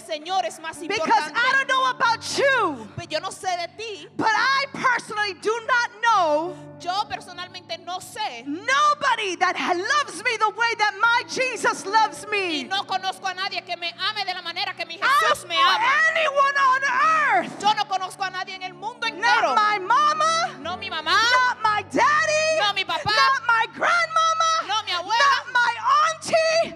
Señor es más Because importante. I don't know about you, Pues yo no sé de ti. but I personally do not know Yo personalmente no sé. nobody that ha- loves me the way that my Jesus loves Y me. no conozco a nadie que me ame de la manera que mi I Jesús me ama. anyone on earth, Yo no conozco a nadie en el mundo not entero. my mama, No mi mamá, not my daddy, No mi papá. not my grandmama, No mi abuela. not my auntie,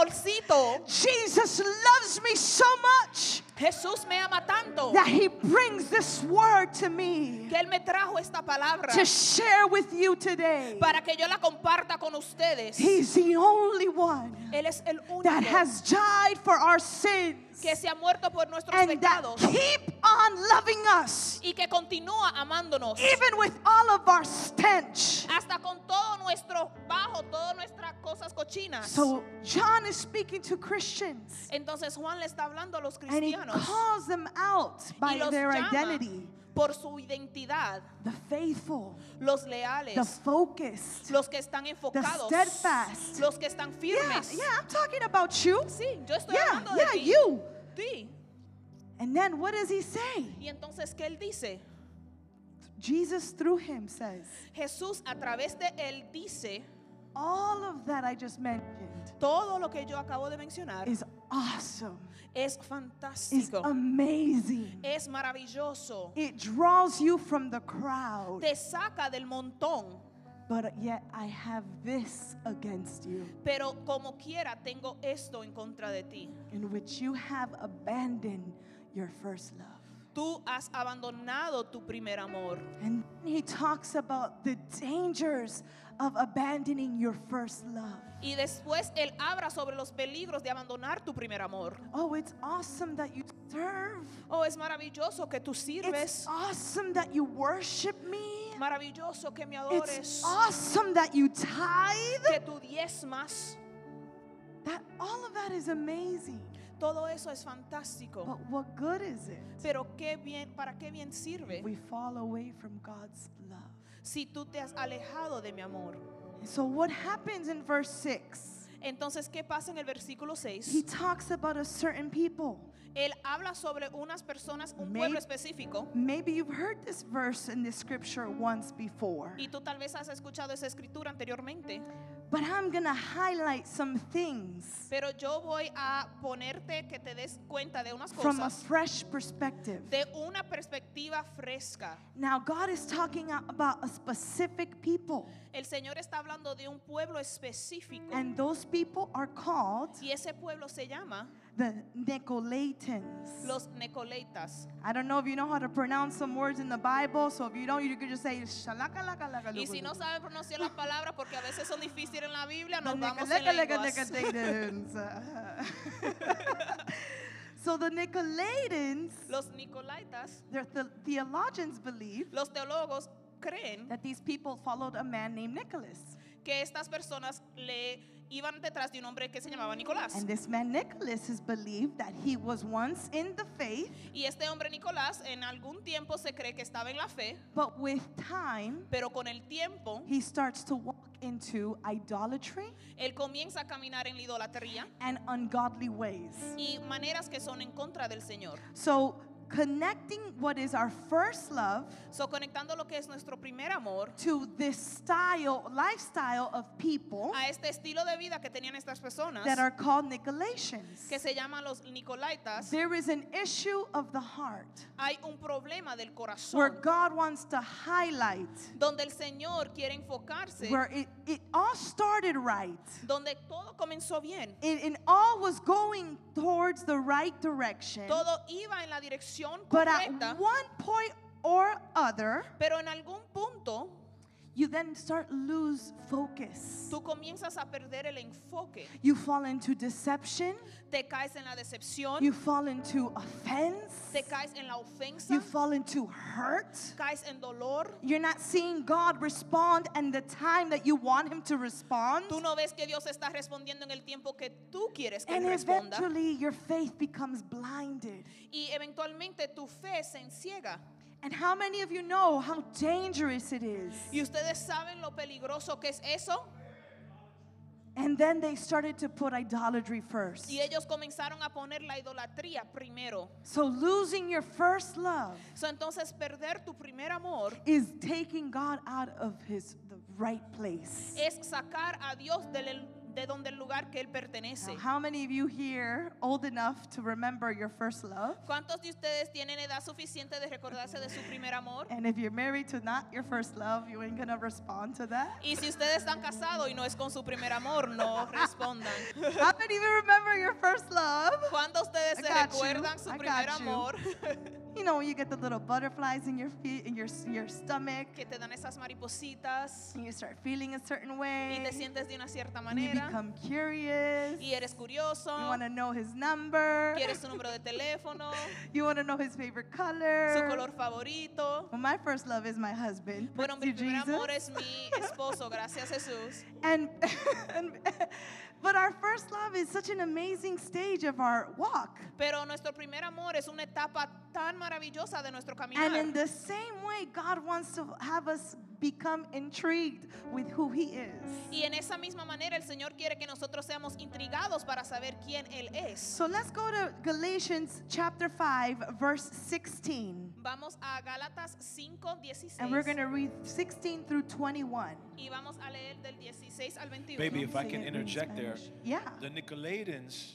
amorcito. Jesus loves me so much Jesús me ama tanto that he brings this word to me que Él me trajo esta palabra to share with you today. para que yo la comparta con ustedes. He's the only one Él es el that has died for our sins que se ha muerto por nuestros and that pecados keep on loving us y que continúa amándonos. even with all of our stench. hasta con todo nuestro bajo, todas nuestras cosas cochinas. So John is speaking to Christians Entonces Juan le está hablando a los and he cristianos calls them out by their identity. por su identidad, The faithful, los the leales, focused, los que están enfocados, steadfast. los que están Yeah, firmes. yeah, I'm talking about you. Sí, yo estoy Yeah, hablando de yeah, ti. you. Sí. And then what does he say? Y entonces, ¿qué él dice? Jesus through him says, Jesús a través de él dice, all of that I just mentioned todo lo que yo acabo de mencionar is awesome. es Is fantástico, amazing. es maravilloso, It draws you from the crowd. te saca del montón. But yet I have this against you, Pero como quiera tengo esto en contra de ti. in which you have abandoned your first love. Tú has abandonado tu primer amor. And he talks about the dangers of abandoning your first love. Y después él habla sobre los peligros de abandonar tu primer amor. Oh, it's awesome that you serve. Oh, es maravilloso que tú sirves. It's awesome that you worship me. Maravilloso que me It's awesome that you tithe. Que tú diezmas. That all of that is amazing. Todo eso es fantástico. But what good is it Pero qué bien, ¿para qué bien sirve we fall away from God's love? si tú te has alejado de mi amor? So what happens in verse 6? Entonces, ¿qué pasa en el versículo 6? He talks about a certain people. Él habla sobre unas personas, un pueblo específico. Maybe you've heard this verse in the scripture once before. Y tú tal vez has escuchado esa escritura anteriormente. But I'm going to highlight some things Pero yo voy a ponerte que te des cuenta de unas from a cosas fresh perspective. de una perspectiva fresca. Now, God is talking about a specific people, El Señor está hablando de un pueblo específico and those people are called y ese pueblo se llama the Nicolaitans. los Nicolaitas. I don't know if you know how to pronounce some words in the Bible, so if you don't, you could just say shalaka Y si no sabe pronunciar las palabras porque a veces son difíciles en la Biblia, nos vamos en Nicolaitas. lenguas. So the Nicolaitans, Los Nicolaitas, their the theologians believe los teólogos creen that these people followed a man named Nicholas. que estas personas le iban detrás de un hombre que se llamaba Nicolás. And this man Nicholas is believed that he was once in the faith, Y este hombre Nicolás en algún tiempo se cree que estaba en la fe, but with time, pero con el tiempo he starts to walk into idolatry él comienza a caminar en la idolatría and ungodly ways. y maneras que son en contra del Señor. So, connecting what is our first love So conectando lo que es nuestro primer amor to this style, lifestyle of people a este estilo de vida que tenían estas personas that are called Nicolaitans. que se llaman los Nicolaitas, There is an issue of the heart hay un problema del corazón where God wants to highlight donde el Señor quiere enfocarse, where it, it all started right. donde todo comenzó bien, It, it all was going towards the right direction. todo iba en la dirección But at one point or other, pero en algún punto you then start lose focus. tú comienzas a perder el enfoque, You fall into deception. te caes en la decepción, You fall into offense. te caes en la ofensa, You fall into hurt. caes en dolor. You're not seeing God respond and the time that you want Him to respond. Tú no ves que Dios está respondiendo en el tiempo que tú quieres que And Él responda. eventually your faith becomes blinded. Y eventualmente tu fe se enciega. And how many of you know how dangerous it is? ¿Y ustedes saben lo peligroso que es eso? And then they started to put idolatry first. Y ellos comenzaron a poner la idolatría primero. So losing your first love So, entonces perder tu primer amor is taking God out of his the right place. es sacar a Dios del- de donde el lugar que él pertenece. Now, how many of you here old enough to remember your first love? ¿Cuántos de ustedes tienen edad suficiente de recordarse de su primer amor? And if you're married to not your first love, you ain't gonna respond to that. Y si ustedes están casados y no es con su primer amor, no respondan. How many of you remember your first love? ¿Cuántos de ustedes I se got you. recuerdan su I primer amor? You know, when you get the little butterflies in your feet, in your your stomach, que te dan esas maripositas and you start feeling a certain way. y te sientes de una cierta and you become curious. y eres curioso, You want to know his number. quieres su número de teléfono, You want to know his favorite color. su color. favorito. Well, my first love is my husband. Bueno, mi primer Jesus. amor es mi esposo, gracias Jesús. And, and but our first love is such an amazing stage of our walk. Pero nuestro primer amor es una etapa tan maravillosa de nuestro And in the same way, God wants to have us become intrigued with who He is. Y en esa misma manera el Señor quiere que nosotros seamos intrigados para saber quién Él es. So let's go to Galatians chapter 5, verse 16. Vamos a Gálatas 5, 16. And we're going to read 16 through 21. Y vamos a leer del 16 al 21. Baby, if I can interject there. Yeah. The Nicolaitans,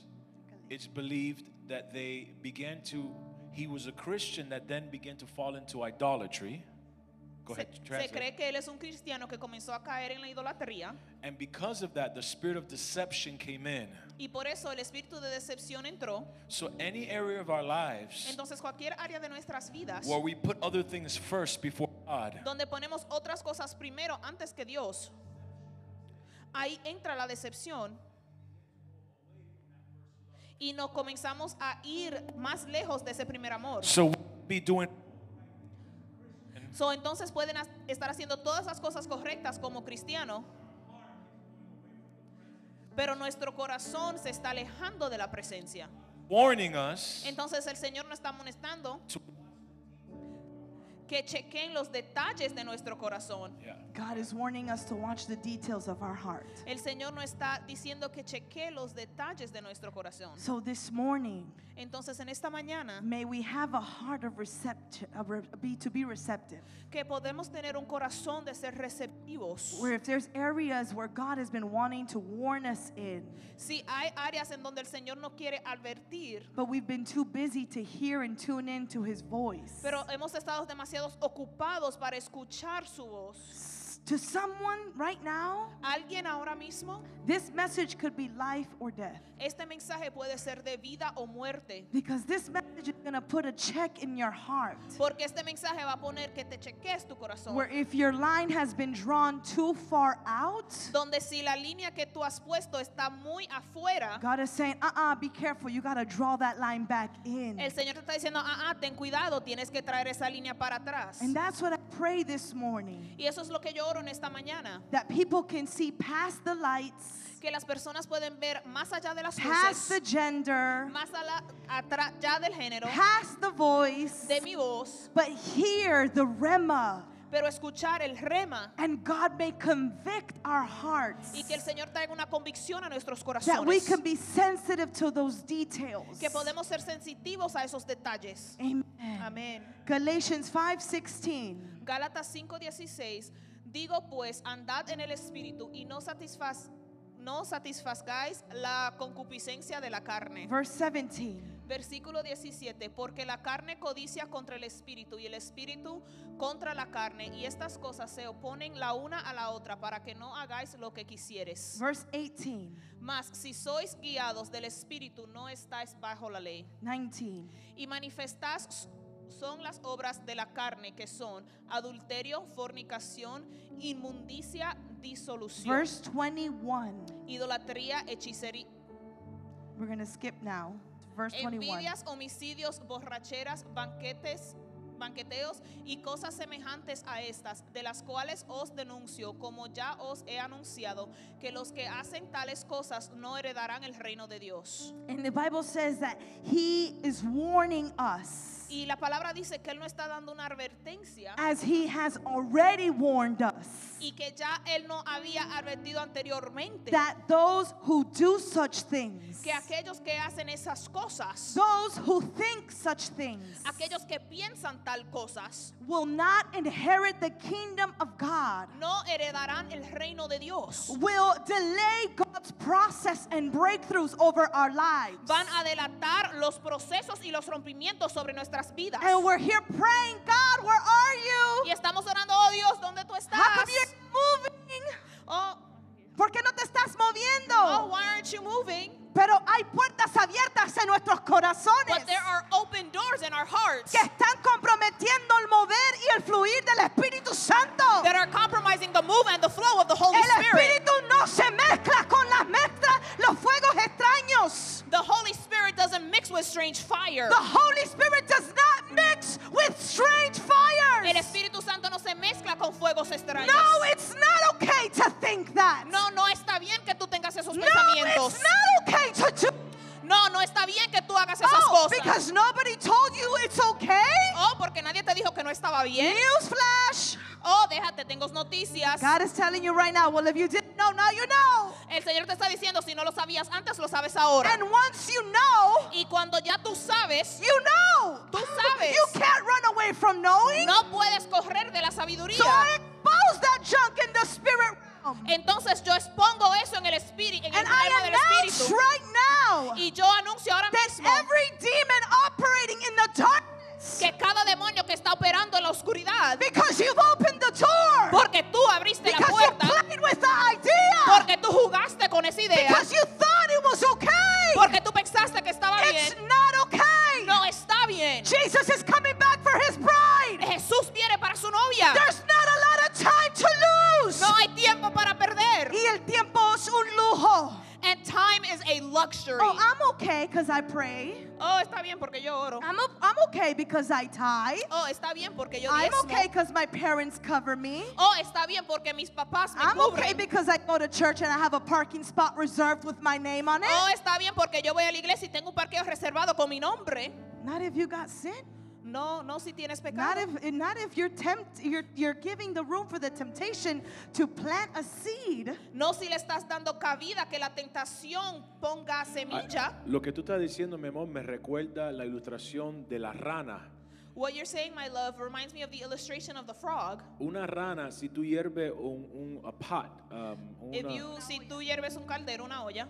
it's believed that they began to, he was a Christian that then began to fall into idolatry. Go Se, ahead, se cree que él es un cristiano que comenzó a caer en la idolatría And because of that, the spirit of deception came in. y por eso el espíritu de decepción entró. So any area of our lives Entonces cualquier área de nuestras vidas where we put other things first before God, donde ponemos otras cosas primero antes que Dios, ahí entra la decepción y nos comenzamos a ir más lejos de ese primer amor. so we'll be doing So, entonces pueden estar haciendo todas las cosas correctas como cristiano, pero nuestro corazón se está alejando de la presencia. warning us Entonces el Señor nos está amonestando to, que chequen los detalles de nuestro corazón. yeah. God is warning us to watch the details of our heart. El Señor nos está diciendo que cheque los detalles de nuestro corazón. So this morning, Entonces en esta mañana may we have a heart of receptive, be to be receptive. que podemos tener un corazón de ser receptivos. Where if there's areas where God has been wanting to warn us in, Si hay áreas en donde el Señor no quiere advertir, but we've been too busy to hear and tune in to His voice. pero hemos estado demasiado ocupados para escuchar su voz. To someone right now, Alguien ahora mismo, this message could be life or death. este mensaje puede ser de vida o muerte. Because this message is going to put a check in your heart. Porque este mensaje va a poner que te cheques tu corazón. Where if your line has been drawn too far out, Donde si la línea que tú has puesto está muy afuera, God is saying, uh uh be careful. You got to draw that line back in. el Señor te está diciendo, ah, ah, ten cuidado, tienes que traer esa línea para atrás. And that's what I pray this morning. Y eso es lo que yo oro en esta mañana. That people can see past the lights, Que las personas pueden ver más allá de las past the luces, gender, más allá del género, past the voice, de mi voz, but hear the rema. pero escuchar el rema And God may convict our hearts. y que el Señor traiga una convicción a nuestros That we corazones. can be sensitive to those details. Que podemos ser sensitivos a esos detalles. Amen. Amén. Galatians 5:16. Gálatas 5:16 Digo pues, andad en el espíritu y no satisfaz no la concupiscencia de la carne. Verse 17. Versículo 17, porque la carne codicia contra el espíritu y el espíritu contra la carne, y estas cosas se oponen la una a la otra para que no hagáis lo que quisieres. Verse 18. Mas si sois guiados del espíritu, no estáis bajo la ley. 19. Y manifestas son las obras de la carne que son adulterio, fornicación, inmundicia, disolución, Verse 21. idolatría, hechicería, We're going to skip now verse 21. envidias, homicidios, borracheras, banquetes, banqueteos y cosas semejantes a estas, de las cuales os denuncio, como ya os he anunciado, que los que hacen tales cosas no heredarán el reino de Dios. And the Bible says that he is warning us Y la palabra dice que Él no está dando una advertencia as He has already warned us y que ya Él no había advertido anteriormente that those who do such things, que aquellos que hacen esas cosas, those who think such things, aquellos que piensan tal cosas, will not inherit the kingdom of God, no heredarán el reino de Dios. will delay God's process and breakthroughs over our lives. Van a delatar los procesos y los rompimientos sobre nuestras vidas. And we're here praying, God, where are you? Y estamos orando, oh Dios, ¿dónde tú estás? How come you're moving? Oh, ¿Por qué no te estás oh, why aren't you moving? Pero hay puertas abiertas en nuestros corazones But there are open doors in our hearts que están comprometiendo el mover y el fluir del Espíritu Santo. that are compromising the move and the flow of the Holy El Spirit. Espíritu no se mezcla con las mezclas, los fuegos extraños. The Holy Spirit doesn't mix with strange fire. The Holy Spirit does not mix with strange fires. El Espíritu Santo no se mezcla con fuegos extraños. No, it's not okay to think that. No, no está bien que tú tengas esos No, pensamientos. it's not okay. No, no está bien que tú hagas esas Oh, cosas. because nobody told you it's okay. Oh, porque nadie te dijo que no estaba bien. Newsflash. Oh, déjate, tengo noticias. God is telling you right now. Well, if you didn't know, now you know. El Señor te está diciendo, si no lo sabías antes, lo sabes ahora. And once you know, Y cuando ya tú sabes, you know. Tú sabes. You can't run away from knowing. no puedes correr de la sabiduría. So expose that junk in the spirit. Entonces yo expongo eso en el espíritu, en el I del espíritu. right now Y yo anuncio ahora mismo every demon operating in the darkness, que cada demonio que está operando en la oscuridad, because you've opened the door, porque tú abriste la because you puerta, played with the idea, porque tú jugaste con esa idea, because you thought it was okay, porque tú pensaste que estaba it's bien, not okay. no está bien. Jesus is coming back for his bride. Jesús viene para su novia. There's lujo. And time is a luxury. Oh, I'm okay because I pray. Oh, está bien porque yo oro. I'm, o- I'm okay because I tithe. Oh, está bien porque yo I'm okay because my parents cover me. Oh, está bien porque mis papás me I'm okay because I go to church and I have a parking spot reserved with my name on it. Oh, está bien porque yo voy a la iglesia y tengo un parqueo reservado con mi nombre. Not if you got sin. No, no si tienes Not pecado. if not if you're tempt you're you're giving the room for the temptation to plant a seed. No si le estás dando cabida que la tentación ponga semilla. Ah, Lo que tú estás diciendo, mi amor, me recuerda la ilustración de la rana. What you're saying, my love, reminds me of the illustration of the frog. Una rana, si tú hierves un, un a pot um, If una- you, si tú hierves un caldero, una olla,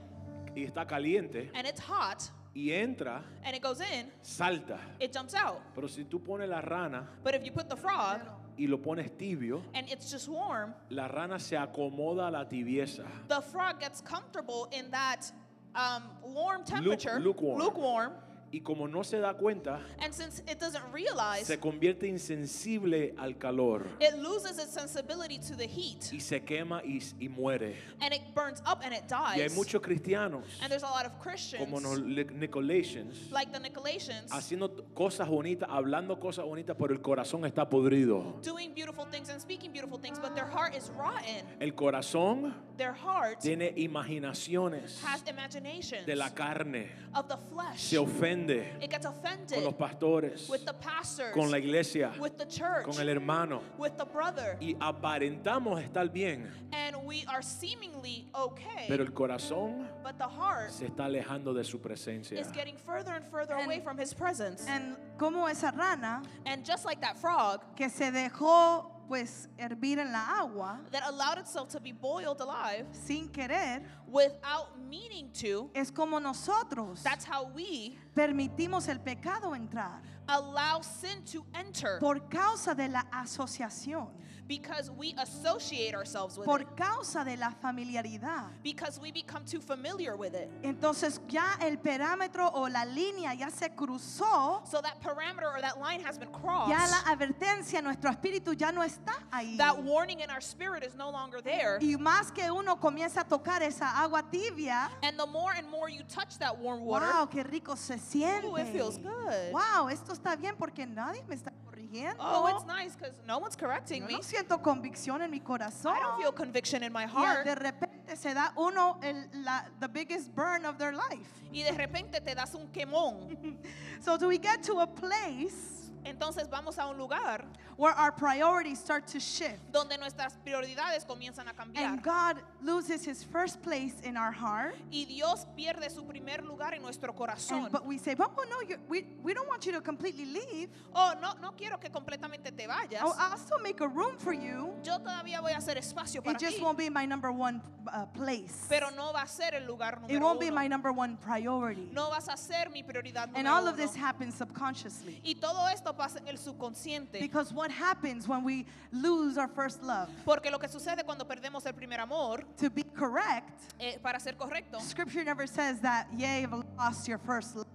y está caliente and it's hot, y entra, and it goes in, salta. it jumps out. Pero si tú pones la rana But if you put the frog, y lo pones tibio, and it's just warm, la rana se acomoda a la tibieza. the frog gets comfortable in that um, warm temperature, lukewarm. lukewarm, Y como no se da cuenta, and since it doesn't realize, se convierte insensible al calor it loses its sensibility to the heat, y se quema y, y muere. and it burns up and it Y hay dies. muchos cristianos, And there's a lot of Christians, como los Nic- Nicolaitans, like the Nicolaitans, haciendo cosas bonitas, hablando cosas bonitas, pero el corazón está podrido. doing beautiful things and speaking beautiful things, but their heart is rotten. El corazón Their heart tiene imaginaciones has imaginations de la carne. of the flesh. Se ofende It gets con offended los pastores, with the pastors, con la iglesia, with the church, con el hermano. with the brother, Y aparentamos estar bien, and we are seemingly okay, pero el corazón but the heart se está alejando de su presencia. is getting further and further And- away from his presence. And como esa rana And just like that frog que se dejó pues hervir en la agua that allowed itself to be boiled alive sin querer, without meaning to, es como nosotros that's how we permitimos el pecado entrar allow sin to enter. por causa de la asociación, because we associate ourselves with por it, causa de la familiaridad. because we become too familiar with it. Entonces ya el parámetro o la línea ya se cruzó, So that parameter or that line has been crossed. ya la advertencia, nuestro espíritu ya no está ahí. that warning in our spirit is no longer there. Y más que uno comienza a tocar esa agua tibia, And the more and more you touch that warm water, wow, qué rico se siente. Ooh, it feels good. Wow, esto está bien porque nadie me está corrigiendo. Oh, it's nice because no one's correcting Yo me. no siento convicción en mi corazón. I don't feel conviction in my Y heart. de repente se da uno el, la, the biggest burn of their life. Y de repente te das un quemón. So do we get to a place Entonces vamos a un lugar where our priorities start to shift donde nuestras prioridades comienzan a cambiar. and God loses his first place in our heart? Y Dios pierde su primer lugar en nuestro corazón. And, but we say, well, no, you we, we don't want you to completely leave. Oh, no, no quiero que completamente te vayas. I'll, I'll still make a room for you. Yo todavía voy a hacer espacio para It just ti. won't be my number one uh, place. Pero no va a ser el lugar It número won't be uno. my number one priority. No vas a ser mi prioridad And número all of uno. this happens subconsciously. Y todo esto pasa en el subconsciente. Because what happens when we lose our first love? Porque lo que sucede cuando perdemos el primer amor, To be correct, eh, para ser correcto, Scripture never says that, yea, you've lost your first love.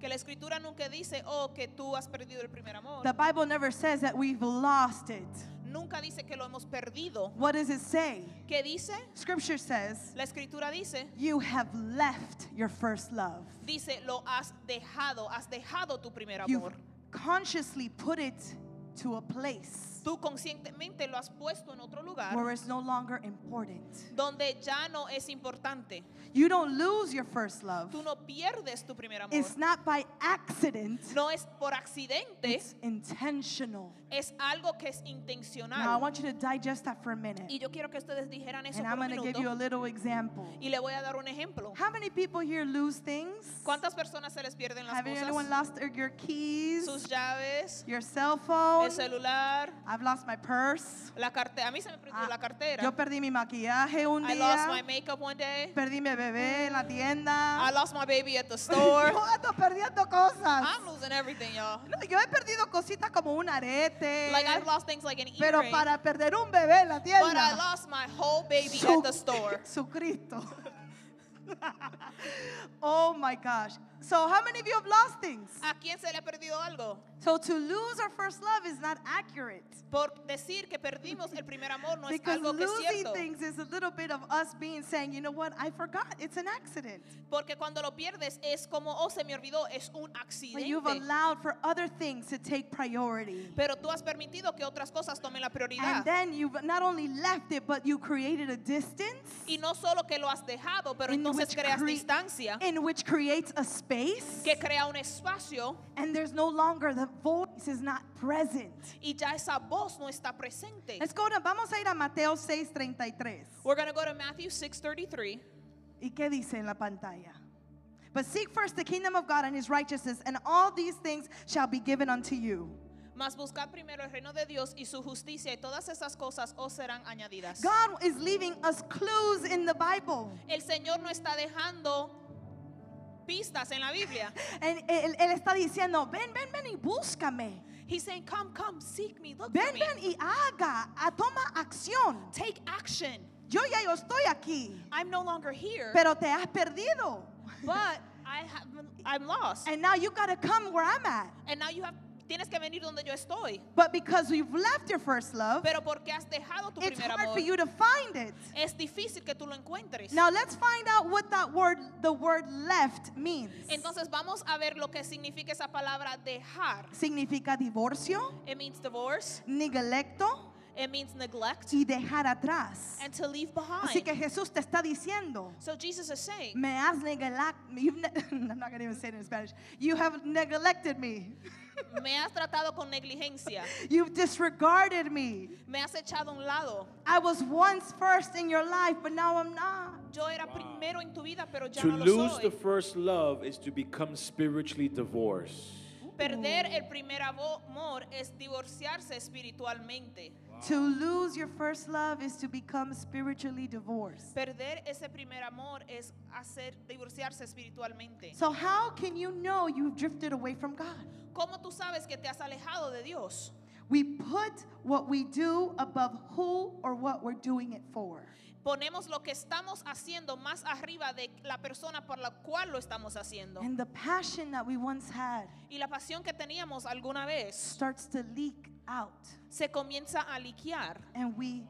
que la escritura nunca dice, oh, que tú has perdido el primer amor. The Bible never says that we've lost it. Nunca dice que lo hemos perdido. What does it say? ¿Qué dice? Scripture says, La escritura dice, you have left your first love. dice, lo has dejado, has dejado tu primer You've amor. Consciously put it to a place Tú conscientemente lo has puesto en otro lugar where it's no longer important. donde ya no es importante. You don't lose your first love. Tú no pierdes tu primer amor. It's not by accident, No es por accidente, it's intentional. Es algo que es Now, I intencional. want you to digest that for a minute. Y yo quiero que ustedes dijeran eso And por I'm un going to give you a minuto. little example. Y le voy a dar un ejemplo. How many people here lose things? ¿Cuántas personas se les pierden las Have anyone cosas? lost their- your keys, Sus llaves, your cell phone? el celular, I've lost my purse. la cartera. A mí se me perdió Ah, la cartera. Yo perdí mi maquillaje un I lost my día. makeup one day. Perdí mi bebé en la I tienda. lost my baby at the store. Yo ando perdiendo cosas. I'm losing everything, y'all. No, yo he perdido cositas como un arete. Like I've lost things like an pero para perder un bebé en la But I tienda. lost my whole baby Su- at the store. Su Cristo. oh my gosh. So how many of you have lost things? ¿A quién se le ha perdido algo? So to lose our first love is not accurate. Por decir que perdimos el primer amor no es Because algo que es losing cierto. things is a little bit of us being saying, you know what, I forgot, it's an accident. Porque cuando lo pierdes es como, oh, se me olvidó, es un But you've accidente. allowed for other things to take priority. Pero tú has permitido que otras cosas tomen la And prioridad. then you've not only left it, but you created a distance Y no solo que lo has dejado, pero entonces creas cre- distancia in which creates a space, que crea un espacio and there's no longer, the voice is not present. y ya esa voz no está presente. Let's go to, vamos a ir a Mateo 6:33. We're going to go to Matthew 6:33. ¿Y qué dice en la pantalla? But seek first the kingdom of God and his righteousness, and all these things shall be given unto you. Mas buscad primero el reino de Dios y su justicia y todas esas cosas os serán añadidas. God is leaving us clues in the Bible. El Señor no está dejando pistas en la Biblia. And él, él está diciendo, ven, ven, ven y búscame. He's saying, come, come, seek me, look for Ven, me. ven y haga, a- toma acción. Take action. Yo ya yo estoy aquí, I'm no longer here, pero te has perdido. but I have, I'm lost. And now you got to come where I'm at. And now you have, tienes que venir donde yo estoy. But because you've left your first love, Pero porque has dejado tu it's primer hard amor, for you to find it. es difícil que tú lo encuentres. Now let's find out what that word, the word left means. Entonces vamos a ver lo que significa esa palabra dejar. Significa divorcio, It means divorce, neglect it means neglect, y dejar atrás. and to leave Así behind. que Jesús te está diciendo, So Jesus is saying, me has neglected, I'm not gonna even say it in Spanish. You have neglected me. Me has tratado con negligencia, You've disregarded me. me has echado a un lado. I was once first in your life, but now I'm not. Yo era primero en tu vida, pero ya To no lo lose soy. the first love is to become spiritually divorced. Perder el primer amor es divorciarse espiritualmente. To lose your first love is to become spiritually divorced. Perder ese primer amor es hacer divorciarse espiritualmente. So, how can you know you've drifted away from God? ¿Cómo tú sabes que te has alejado de Dios? We put what we do above who or what we're doing it for. Ponemos lo que estamos haciendo más arriba de la persona por la cual lo estamos haciendo. And the passion that we once had Y la pasión que teníamos alguna vez starts to leak out. se comienza a liquear And we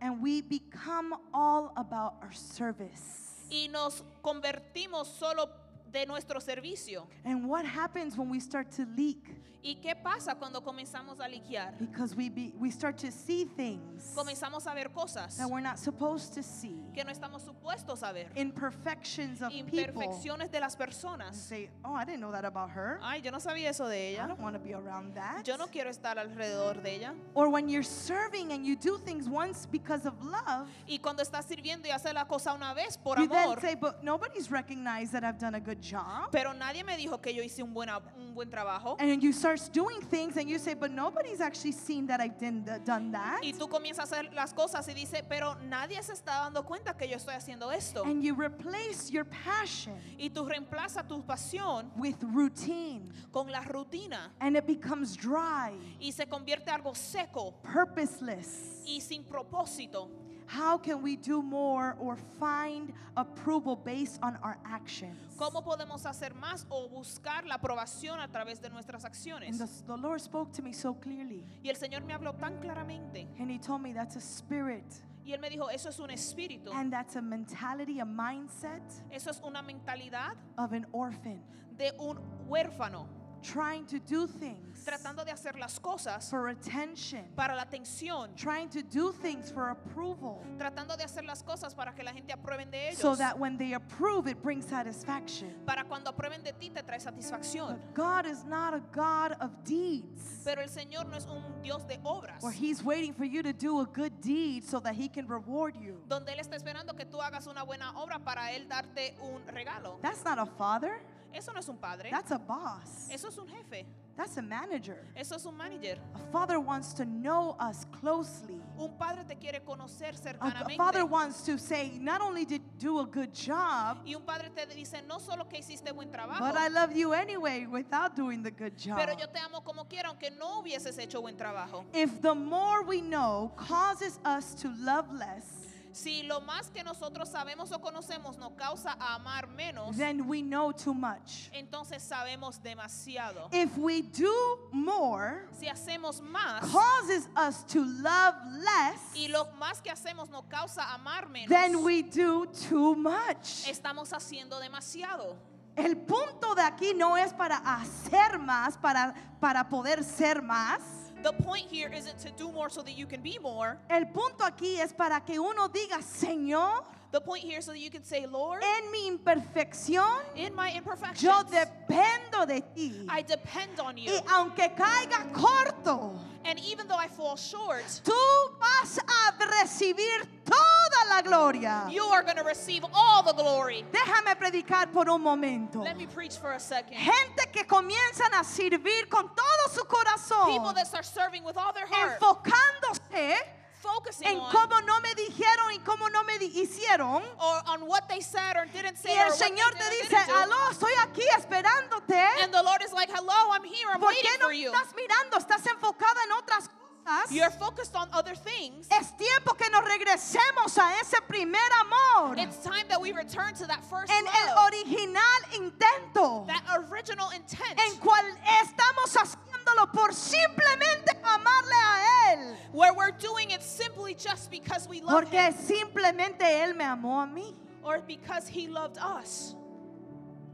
and we become all about our service. y nos convertimos solo de nuestro servicio. And what happens when we start to leak? ¿Y qué pasa cuando comenzamos a liquear? Because we, be, we start to see things Comenzamos a ver cosas that we're not supposed to see. que no estamos supuestos a ver. Imperfections of people. Imperfecciones de las And personas. say, oh, I didn't know that about her. Ay, yo no sabía eso de I ella. don't want to be around that. Yo no quiero estar alrededor de ella. Or when you're serving and you do things once because of love, Y cuando estás sirviendo y haces la cosa una vez por you then amor, say, but nobody's recognized that I've done a good job. pero nadie me dijo que yo hice un, buena, un buen trabajo. And then you start doing things and you say, but nobody's actually seen that I've done, that. Y tú comienzas a hacer las cosas y dices, pero nadie se está dando cuenta que yo estoy haciendo esto. And you replace your passion Y tú reemplazas tu pasión with routine. con la rutina And it becomes dry, y se convierte algo seco purposeless. y sin propósito. How can we do more or find approval based on our actions? ¿Cómo podemos hacer más o buscar la aprobación a través de nuestras And acciones? the, the Lord spoke to me so clearly. Y el Señor me habló tan claramente And He told me that's a spirit. y Él me dijo, eso es un espíritu, And that's a mentality, a mindset eso es una mentalidad of an orphan de un huérfano trying to do things tratando de hacer las cosas for attention, para la atención, trying to do things for approval, tratando de hacer las cosas para que la gente aprueben de ellos, so that when they approve, it brings satisfaction. para cuando aprueben de ti te trae satisfacción. But God is not a God of deeds, Pero el Señor no es un Dios de obras, where He's waiting for you to do a good deed so that He can reward you. donde Él está esperando que tú hagas una buena obra para Él darte un regalo. That's not a father, Eso no es un padre, that's a boss, eso es un jefe, that's a manager. eso es un manager. A father wants to know us closely. Un padre te quiere conocer A, a father wants to say, not only did you do a good job, Y un padre te dice, no solo que hiciste buen trabajo, but I love you anyway without doing the good job. pero yo te amo como quiera, aunque no hubieses hecho buen trabajo. If the more we know causes us to love less, Si lo más que nosotros sabemos o conocemos nos causa a amar menos, then we know too much. entonces sabemos demasiado. If we do more Si hacemos más causes us to love less, y lo más que hacemos nos causa amar menos, then we do too much. estamos haciendo demasiado. El punto de aquí no es para hacer más, para, para poder ser más. The point here isn't to do more so that you can be more. El punto aquí es para que uno diga, Señor, The point here so that you can say, Lord, en mi imperfección, in my imperfections, yo dependo de ti. I depend on you. Y aunque caiga corto, And even though I fall short, tú vas a recibir toda la gloria. you are going to receive all the glory. Déjame predicar por un momento. Let me preach for a second. Gente que comienzan a servir con todo su corazón, People that start serving with all their heart, enfocándose en cómo no me dijeron y cómo no me hicieron. or on what they said or didn't Y say or el Señor te dice, aló, estoy aquí esperándote. And the Lord is like, hello, I'm here, I'm ¿Por waiting qué no for you. estás mirando? Estás enfocada en otras cosas. You're focused on other things. Es tiempo que nos regresemos a ese primer amor. It's time that we return to that first En el love, original intento. that original intent, En cual estamos haciéndolo por simplemente amarle a Él. where we're doing it simply just because we love Porque Him simplemente Él me amó a mí. or because He loved us.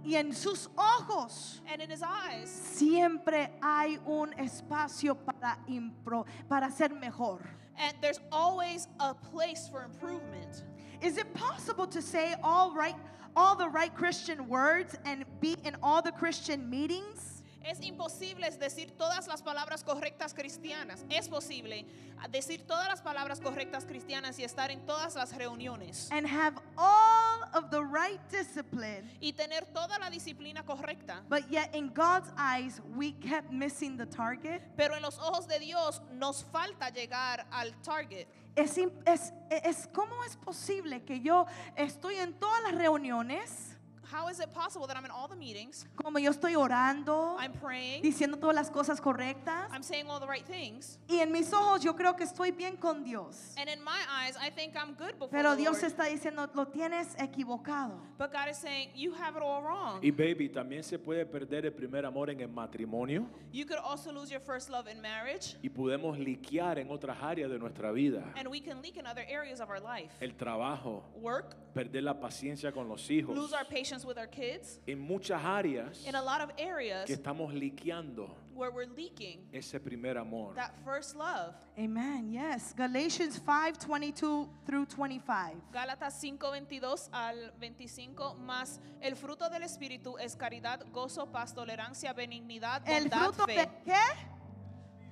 Y en sus ojos And in His eyes, siempre hay un espacio para, impro, para ser mejor. and there's always a place for improvement. Is it possible to say all right, all the right Christian words and be in all the Christian meetings? Es imposible decir todas las palabras correctas cristianas. Es posible decir todas las palabras correctas cristianas y estar en todas las reuniones and have all of the right discipline, y tener toda la disciplina correcta. but yet in God's eyes, we kept missing the target. Pero en los ojos de Dios nos falta llegar al target. Es, es, es cómo es posible que yo estoy en todas las reuniones, How is it possible that I'm in all the meetings, como yo estoy orando, I'm praying, diciendo todas las cosas correctas, I'm saying all the right things, y en mis ojos yo creo que estoy bien con Dios. and in my eyes, I think I'm good before Pero the Dios Lord. está diciendo, lo tienes equivocado. But God is saying, you have it all wrong. Y baby, también se puede perder el primer amor en el matrimonio You could also lose your first love in marriage, y podemos liquear en otras áreas de nuestra vida. and we can leak in other areas of our life. El trabajo, Work, perder la paciencia con los hijos, lose our patience with our kids, en muchas áreas in a lot of areas que estamos liqueando where we're leaking ese primer amor. that first love. Amen. Yes. Galatians 5 22 through 25. Gálatas 5:22 al 25, más el fruto del Espíritu es caridad, gozo, paz, tolerancia, benignidad, El bondad, fruto fe. de qué?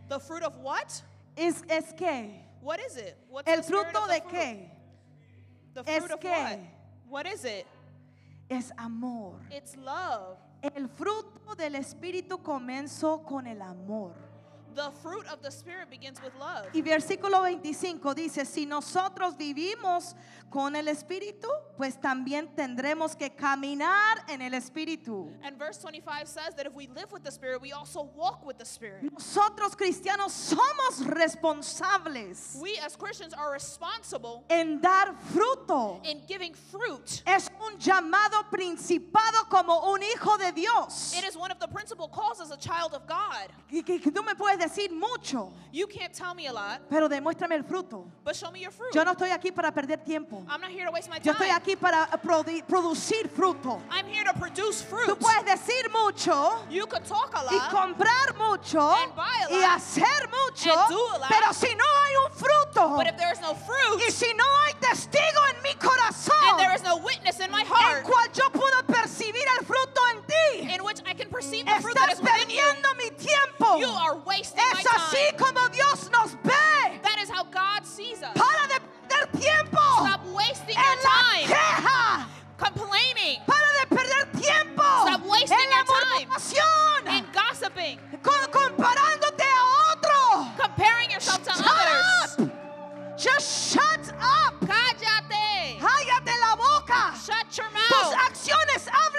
The fruit of what? Es, es qué? What is it? What's El the spirit fruto of the de fruit? qué? The Es fruit of qué? what? What is it? Es amor. It's love. El fruto del Espíritu comenzó con el amor. The fruit of the Spirit begins with love. Y versículo 25 dice, si nosotros vivimos con el Espíritu, pues también tendremos que caminar en el Espíritu. And verse 25 says that if we live with the Spirit, we also walk with the Spirit. Nosotros cristianos somos responsables We as Christians are responsible en dar fruto. in giving fruit. Es un llamado principado como un hijo de Dios. It is one of the principal calls as a child of God. Y que, que tú me puedes decir mucho, You can't tell me a lot, pero demuéstrame el fruto. but show me your fruit. Yo no estoy aquí para perder tiempo. I'm not here to waste my Yo estoy aquí para produ- producir fruto. I'm here to produce Tú fruit. puedes decir mucho You could talk a y lot, comprar mucho And buy a y lot. hacer mucho, And do a lot. pero si no hay un fruto but if there is no fruit y si no hay testigo en mi corazón and there is no witness in my en heart cual yo puedo percibir el fruto en ti, in which I can perceive the fruit that is within you, perdiendo mi tiempo. you are wasting my Es así time. como Dios nos ve. That is how God sees us. Para de perder tiempo Stop wasting en your time queja. complaining Para de perder tiempo Stop wasting en la your time. and gossiping, con- comparándote a otro. comparing yourself to Shut others. up. Just shut up. Cállate. Cállate la boca. Shut your Tus mouth. acciones hablan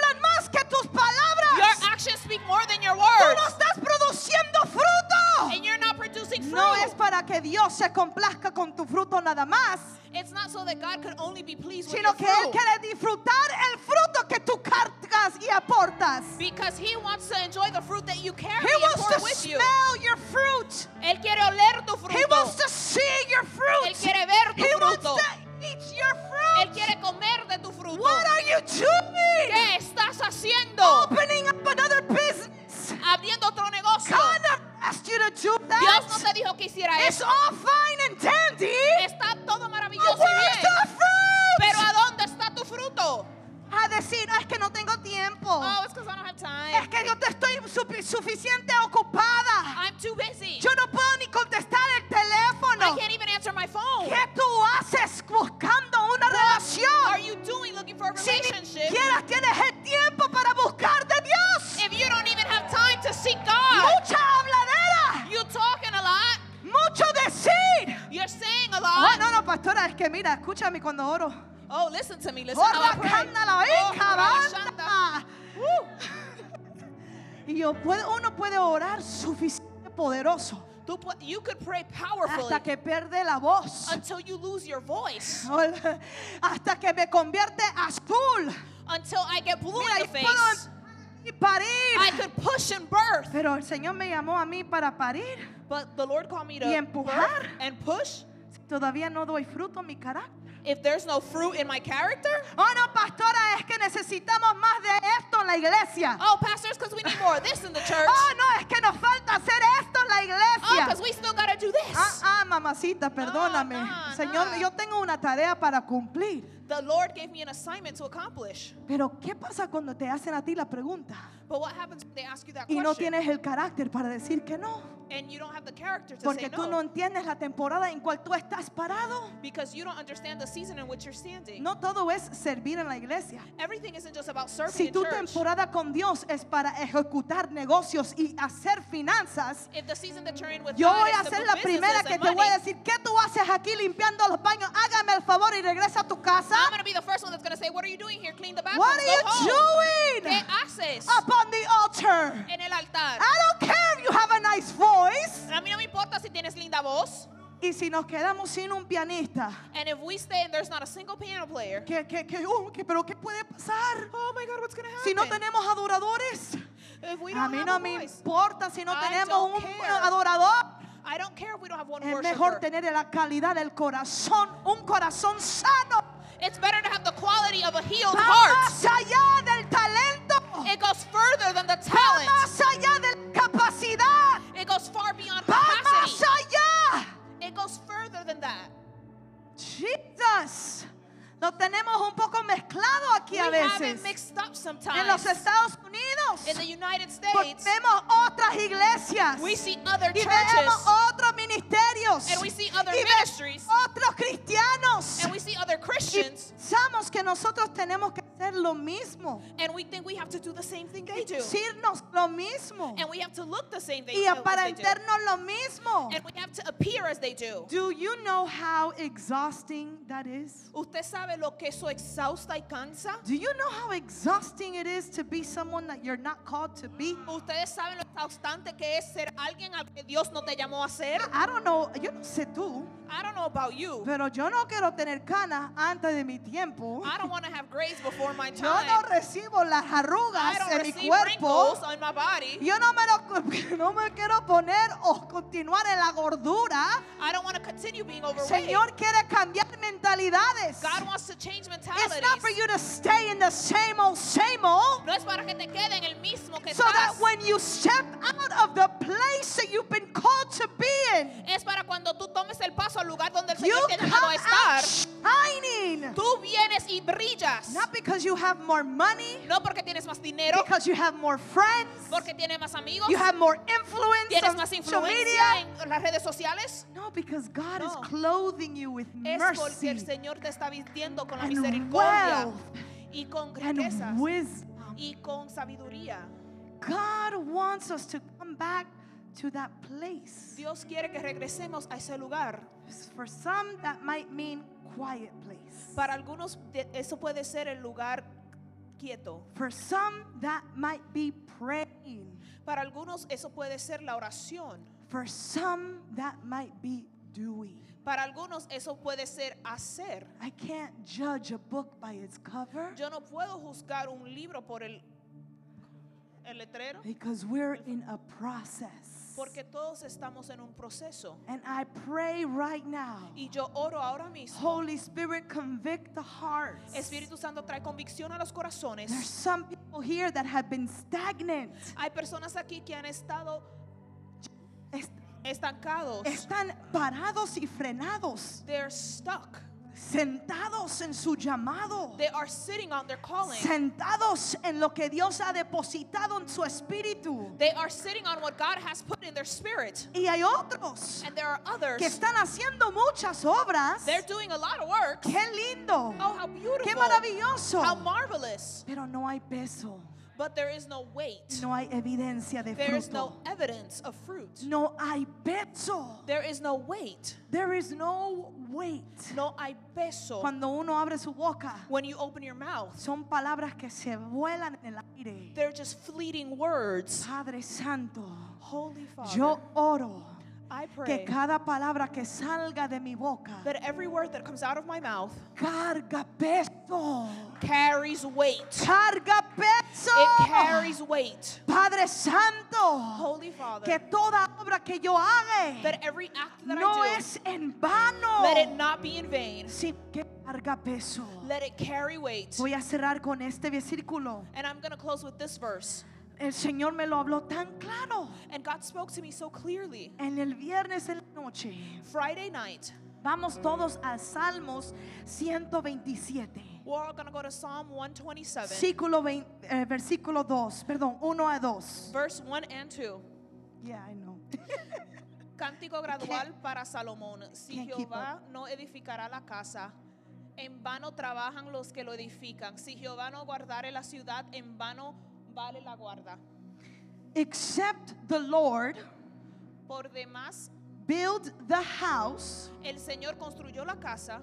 actions speak more than your Tú no estás produciendo fruto. And you're not producing fruit. No es para que Dios se complazca con tu fruto nada más, It's not so that God could only be pleased with sino que Él fruit. quiere disfrutar el fruto que tú cargas y aportas. Because He wants to enjoy the fruit that you carry He and wants to with you. smell your fruit. Él quiere oler tu He fruto. wants to see your fruit. Él quiere ver tu He wants fruto. to eat your Él quiere comer de tu fruto. What are you doing? ¿Qué estás haciendo? Opening up another business. Abriendo otro negocio. God never asked you to do Dios no that. te dijo que hiciera It's eso. all fine and dandy. Está todo maravilloso y where's bien. the fruit? Pero ¿a dónde está tu fruto? A decir, no, es que no tengo tiempo. Oh, it's I don't have time. Es que yo te estoy sufi- suficiente ocupada. I'm too busy. Yo no puedo ni contestar el I teléfono. can't even answer my phone. ¿Qué tú haces buscando una What are relación? you doing looking for a Si ni relationship tienes el tiempo para buscar de Dios. if you don't even have time to seek God? Mucha habladera. You talking a lot. Mucho decir. You're saying a Oh, lot. no, no, pastora, es que mira, escúchame cuando oro. Oh, listen to me. Listen how I pray. Oh. Y yo puedo, uno puede orar suficiente poderoso You could pray powerfully hasta que pierde la voz. until you lose your voice, Hasta que me convierte azul. until I get blue Mira, in the face. y parir. I could push and birth, Pero el Señor me llamó a mí para parir. but the Lord called me to Y empujar. and push. Todavía no doy fruto mi carácter. If there's no fruit in my character, Oh, no, pastora, es que necesitamos más de esto en la iglesia. oh, pastors, because we need more of this in the church. Oh, no, es que nos falta hacer esto en la Oh, iglesia. because we still gotta do this. Ah, ah, mamacita, perdóname. no, Señor, no. yo tengo una tarea para cumplir. The Lord gave me an assignment to accomplish. Pero, ¿qué pasa cuando te hacen a ti la pregunta But what happens when they ask you that y no question tienes el carácter para decir que no? And you don't have the character to Porque say tú no? no entiendes la temporada en cual tú estás parado. Because you don't understand the season in which you're standing. No todo es servir en la iglesia. Everything isn't just about serving Si in tu church. temporada con Dios es para ejecutar negocios y hacer finanzas, If the season that you're in with yo God voy is a to ser do la primera que te voy a decir, ¿qué tú haces aquí limpiando los baños? Hágame el favor y regresa a tu casa. I'm gonna be the first one that's gonna say, "What are you doing here? Clean the bathrooms. What are you home." doing ¿Qué haces upon the altar? en el altar? I don't care if you have a nice voice voice. A mí no me importa si tienes linda voz. Y si nos quedamos sin un pianista. And if we stay and there's not a single piano player. ¿Qué, qué, qué, oh, qué, pero qué puede pasar? Oh my God, what's gonna happen? Si no tenemos adoradores. If we don't a mí no a me voice, importa si no I tenemos un care. adorador. I don't care if we don't have one es mejor tener la calidad del corazón, un corazón sano. It's better to have the quality of a healed Va heart. Más allá del talento. It goes further than the talent. Va más allá del Va más allá. It goes further than that. Jesus. Nos tenemos un poco mezclado aquí We a veces. Mixed. En los Estados Unidos United pues States, vemos otras iglesias We see other churches, y vemos otros ministerios and we see other y vemos otros cristianos. And we see other Christians, que nosotros tenemos que hacer lo mismo, and we think we have to do the same thing they do. decirnos lo mismo And we have to look the same thing y they do. aparentarnos lo mismo. And we have to appear as they do. Do you know how exhausting that is? ¿Usted sabe lo que eso exhausta y cansa? Do you know how exhausting it is to be someone that you're not called to be? ¿Ustedes saben lo exhaustante que es ser alguien al que Dios no te llamó a ser? I don't know, yo no sé tú, I don't know about you. pero yo no quiero tener canas antes de mi tiempo. I don't want to have grades before my Yo no time. recibo las I arrugas don't en mi receive cuerpo. wrinkles on my body. Yo no me, lo, no me quiero poner o continuar en la gordura. I don't want to continue being overweight. Señor quiere cambiar mentalidades. God wants to change It's not mentalities. for you to stay in the same old, same old. No es para que te quede en el mismo que So that estás. when you step out of the place that you've been called to be in, Es para cuando tú tomes el paso al lugar donde el you Señor te ha come llamado a out estar. shining. Tú vienes y brillas. Not because you have more money, No porque tienes más dinero, because you have more friends, porque tienes más amigos, you have more influence tienes on más media. influencia en las redes sociales. No, because God No. is clothing you with Es porque el mercy Señor te está vistiendo con la misericordia wealth y con and riquezas wisdom. y con sabiduría. God wants us to come back to that place. Dios quiere que regresemos a ese lugar. For some, that might mean quiet place. Para algunos eso puede ser el lugar quieto. For some, that might be praying. Para algunos eso puede ser la oración. For some, that might be doing. Para algunos eso puede ser hacer. I can't judge a book by its cover Yo no puedo juzgar un libro por el, el letrero because we're in a process. Porque todos estamos en un proceso. And I pray right now, Y yo oro ahora mismo. Holy Spirit, convict the hearts. Espíritu Santo trae convicción a los corazones. There's some people here that have been stagnant. Hay personas aquí que han estado Est- estancados. Están parados y frenados, They're stuck. Sentados en su llamado, They are sitting on their calling. sentados en lo que Dios ha depositado en su espíritu. They are sitting on what God has put in their spirit. Y hay otros And there are others. que están haciendo muchas obras. They're doing a lot of work. Qué lindo, Oh, how beautiful. qué maravilloso. How marvelous. Pero no hay peso, But there is no weight. no hay evidencia de There is fruto. no evidence of fruit. No hay peso. There is no weight. There is no weight. No hay peso. Cuando uno abre su boca, When you open your mouth, son palabras que se vuelan en el aire. they're just fleeting words. Padre Santo, Holy Father, yo oro que cada palabra que salga de mi boca that every word that comes out of my mouth carga peso. carries weight. Carga peso. It carries weight. Padre Santo, Holy Father, que toda obra que yo haga that every act that no I do, es en vano, let it not be in vain. que carga peso. Let it carry weight. Voy a cerrar con este versículo. And I'm going to close with this verse. El Señor me lo habló tan claro And God spoke to me so clearly. en el viernes en la noche. Friday night, Vamos todos a Salmos 127. we're all going to go to Psalm 127, Versículo, 20, eh, versículo 2, perdón, 1 a 2. verse 1 and 2. Yeah, I know. Cántico gradual para Salomón. Si Jehová no edificará la casa, en vano trabajan los que lo edifican. Si Jehová no guardare la ciudad, en vano vale la guarda. Except the Lord Por demás, build the house, el Señor construyó la casa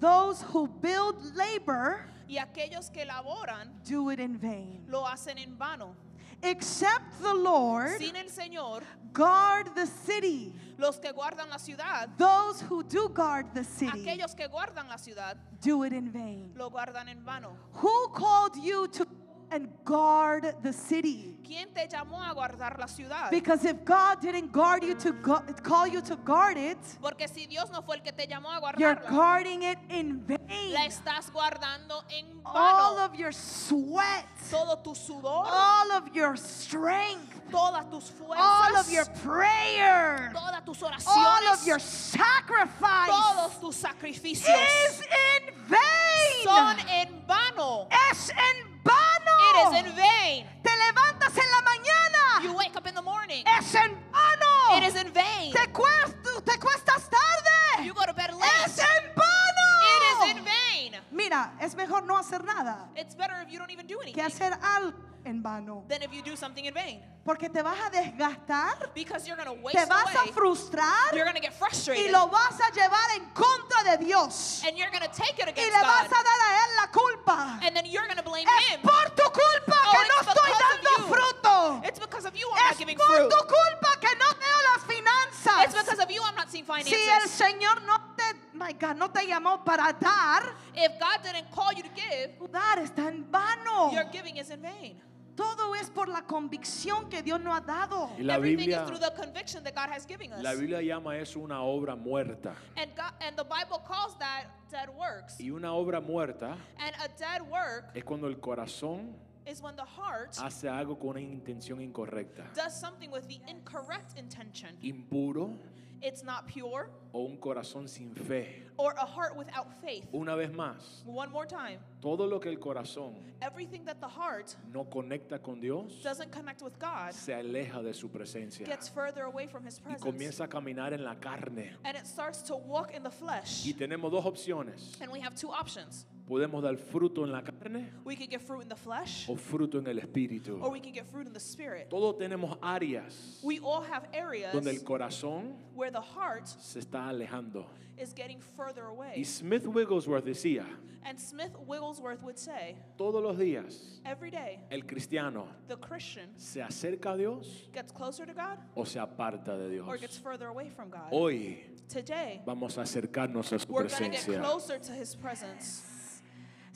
those who build labor y aquellos que laboran do it in vain. lo hacen en vano. Except the Lord Sin el Señor, guard the city, los que guardan la ciudad, those who do guard the city aquellos que guardan la ciudad, do it in vain. lo guardan en vano. Who called you to and guard the city? ¿Quién te llamó a guardar la ciudad? Because if God didn't guard you to gu- call you to guard it, Porque si Dios no fue el que te llamó a you're guarding it in vain. la estás guardando en All of your sweat, Todo tu sudor, all of your strength, todas tus all of your fuerzas, prayer, todas tus all of your sacrifice todos tus sacrificios is in vain. son en vano. Es en vano. It is in vain. Te levantas en la mañana. You wake up in the morning. Es en vano. It is in vain. Te, cuest te cuestas tarde. You go to bed late. Es en vano. It is in vain. Mira, es mejor no hacer nada. It's better if you don't even do anything. Que hacer algo en vano. than if you do something in vain. Porque te vas a desgastar, Because you're going to waste te vas a away. frustrar You're going to get y frustrated. lo vas a llevar en contra de Dios. And you're going to take it Y against le vas God. a dar a Él la culpa. And then you're going to blame Es Him. por tu culpa Oh, que it's no estoy because of dando you. fruto. It's because of you I'm not Es giving por fruit. tu culpa que no veo las It's finanzas. because of you I'm not seeing Si el finances. Señor no te, my God, no te llamó para dar, If God didn't call you to give, dar está en vano. your giving is in vain. Todo es por la convicción que Dios nos ha dado. Y la Everything Biblia, is through the conviction that God has given us. la Biblia llama eso una obra muerta. And God, and the Bible calls that dead works. Y una obra muerta And a dead work es cuando el corazón is when the heart hace algo con una intención incorrecta, does something with the incorrect intention. impuro It's not pure o un corazón sin fe. or a heart without faith. Una vez más, One more time. todo lo que el corazón Everything that the heart no conecta con Dios doesn't connect with God se aleja de su presencia gets further away from His y presence. comienza a caminar en la carne. And it starts to walk in the flesh. Y tenemos dos opciones. And we have two options. Podemos dar fruto en la carne We can get fruit in the flesh o fruto en el espíritu. or we can get fruit in the spirit. Todos tenemos áreas We all have areas donde el corazón where the heart se está alejando. is getting further Y away. Smith Wigglesworth decía, And Smith Wigglesworth would say, todos los días every day el cristiano the Christian se acerca a Dios gets closer to God o se aparta de Dios. or gets further away from God. Hoy Today, vamos a acercarnos a su we're going to get presencia. closer to His presence.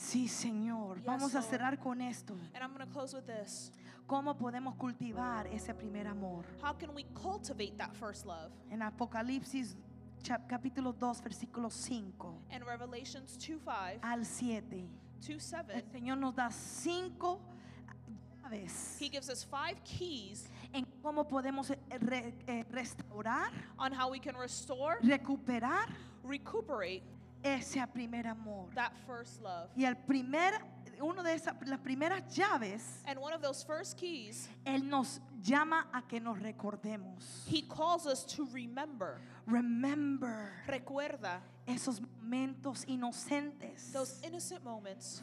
Sí, Señor. Yes, Vamos a cerrar con esto. And I'm going to close with this. ¿Cómo podemos cultivar ese primer amor? How can we cultivate that first love? En Apocalipsis capítulo 2, versículo 5 In Revelations 2 5, al 7. 2 7, El Señor nos da cinco llaves He gives us five keys en cómo podemos eh, re- eh, restaurar, on how we can restore, recuperar recuperate ese primer amor. that first love. Y el primer, uno de esas, las primeras llaves, And one of those first keys, Él nos llama a que nos recordemos. He calls us to remember. Remember Recuerda esos momentos inocentes those innocent moments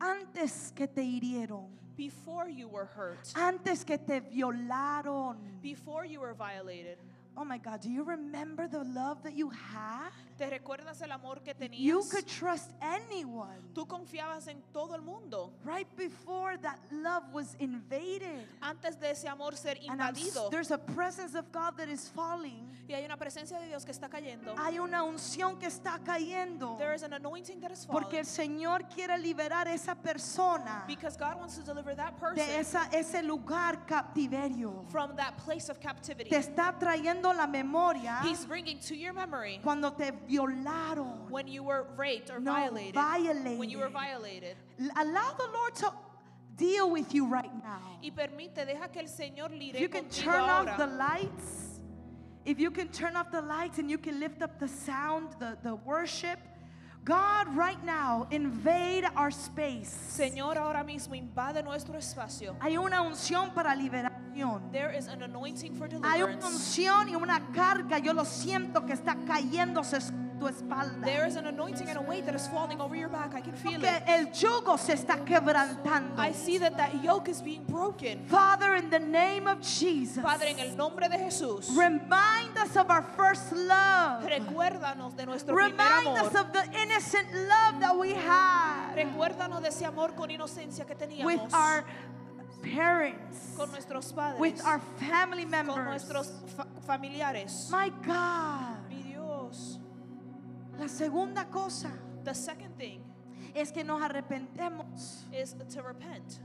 antes que te hirieron, before you were hurt, antes que te violaron. before you were violated. Oh my God, do you remember the love that you had? ¿Te recuerdas el amor que You tenías? could trust anyone. Tú confiabas en todo el mundo Right before that love was invaded. antes de ese amor ser invadido. there's a presence of God that is falling. Y hay una presencia de Dios que está cayendo. Hay una unción que está cayendo. There is an anointing that is Porque falling. el Señor quiere liberar esa persona Because God wants to deliver that de person esa, ese lugar captiverio. from that place of captivity. Te está trayendo la memoria He's bringing to your memory cuando te violaron. when you were raped or No, violated. When you were violated. violated. Allow the Lord to deal with you right now. Y permite, deja que el Señor lide you can turn off the lights, if you can turn off the lights and you can lift up the sound, the, the worship, God right now invade our space. Señor, ahora mismo invade nuestro espacio. Hay una unción para liberación. There is an anointing for Hay una deliverance. unción y una carga, yo lo siento que está cayéndose tu espalda. There is an anointing and a weight that is falling over your back. I can feel it. el yugo se está quebrantando. I see that that yoke is being broken. Father, in the name of Jesus, Padre, en el nombre de Jesús, remind us of our first love. recuérdanos de nuestro primer Remind amor. us of the innocent love that we had Recuérdanos de ese amor con inocencia que with teníamos our parents, con nuestros padres, with our family con members. nuestros fa- familiares. My God. Mi Dios. La segunda cosa The second thing es que nos arrepentemos is to repent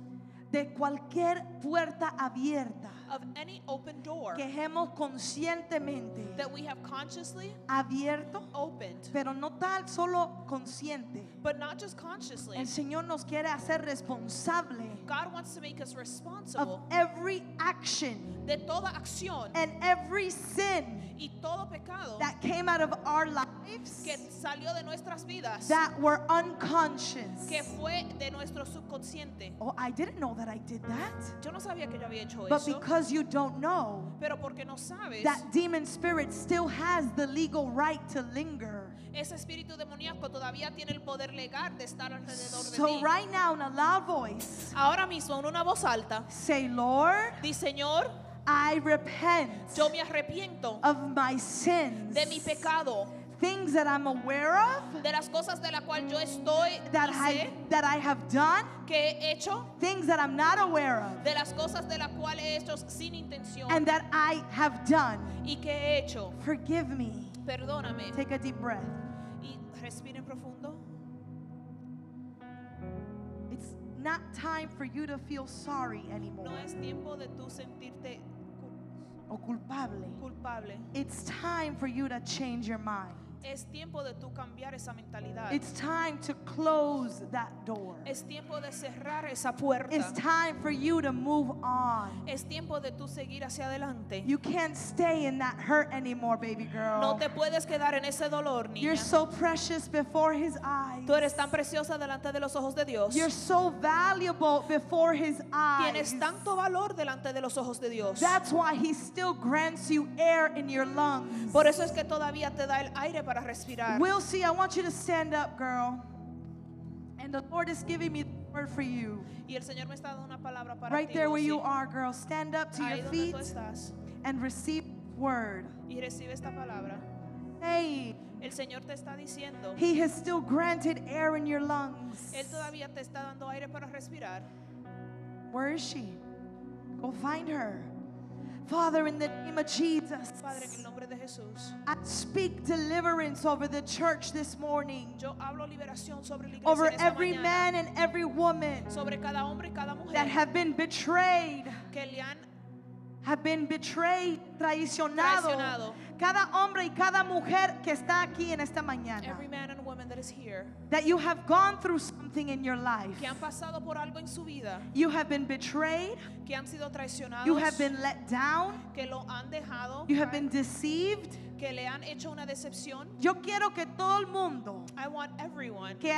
de cualquier puerta abierta of any open door que hemos conscientemente that we have consciously abierto, opened, pero no tal solo consciente. but not just consciously. El Señor nos quiere hacer responsable God wants to make us of responsible every action de toda acción and every sin y todo pecado that came out of our lives que salió de nuestras vidas, that were unconscious. que fue de nuestro subconsciente. Oh, I didn't know that I did that. Yo no sabía que yo había hecho But eso, because you don't know, pero porque no sabes that demon spirit still has the legal right to linger. Ese espíritu demoníaco todavía tiene el poder legal de estar alrededor de So, ti. right now, in a loud voice, Ahora mismo, en una voz alta, say, Lord, di Señor, I repent yo me arrepiento of my sins, de mi pecado, things that I'm aware of, de las cosas de las cuales yo estoy that I, that I have done, que he hecho, things that I'm not aware of, de las cosas de las cuales he hecho sin intención and that I have done. y que he hecho. Forgive me. Perdóname. Take a deep breath. Y respiren profundo. It's not time for you to feel sorry anymore No es tiempo de tú sentirte cul- culpable. culpable. It's time for you to change your mind. Es tiempo de tú cambiar esa mentalidad. It's time to close that door. Es tiempo de cerrar esa puerta. It's time for you to move on. Es tiempo de tú seguir hacia adelante. You can't stay in that hurt anymore, baby girl. No te puedes quedar en ese dolor, You're niña. so precious before his eyes. Tú eres tan preciosa delante de los ojos de Dios. You're so valuable before his eyes. Tienes tanto valor delante de los ojos de Dios. That's why he still grants you air in your lungs. Por eso es que todavía te da el aire para respirar. We'll see. I want you to stand up, girl. And the Lord is giving me the word for you. Y el Señor me está dando una palabra para Right ti. there where you are, girl. Stand up to Ahí your donde feet tú estás. and receive word. Y recibe esta palabra. Hey, El Señor te está diciendo. he has still granted air in your lungs. Él todavía te está dando aire para respirar. Where is she? Go find her. Father, in the name of Jesus, Padre, en el nombre de Jesús. I speak deliverance over the church this morning, Yo hablo liberación sobre la iglesia over esta every mañana. man and every woman sobre cada hombre y cada mujer that have been betrayed, que le han have been betrayed, traicionado. Traicionado. Cada hombre y cada mujer que está aquí en esta mañana. every man and woman that is here That you have gone through something in your life. que han pasado por algo en su vida You have been betrayed. que han sido traicionados You have been let down. que lo han dejado You have been deceived. que le han hecho una decepción Yo quiero que todo el mundo I want everyone que,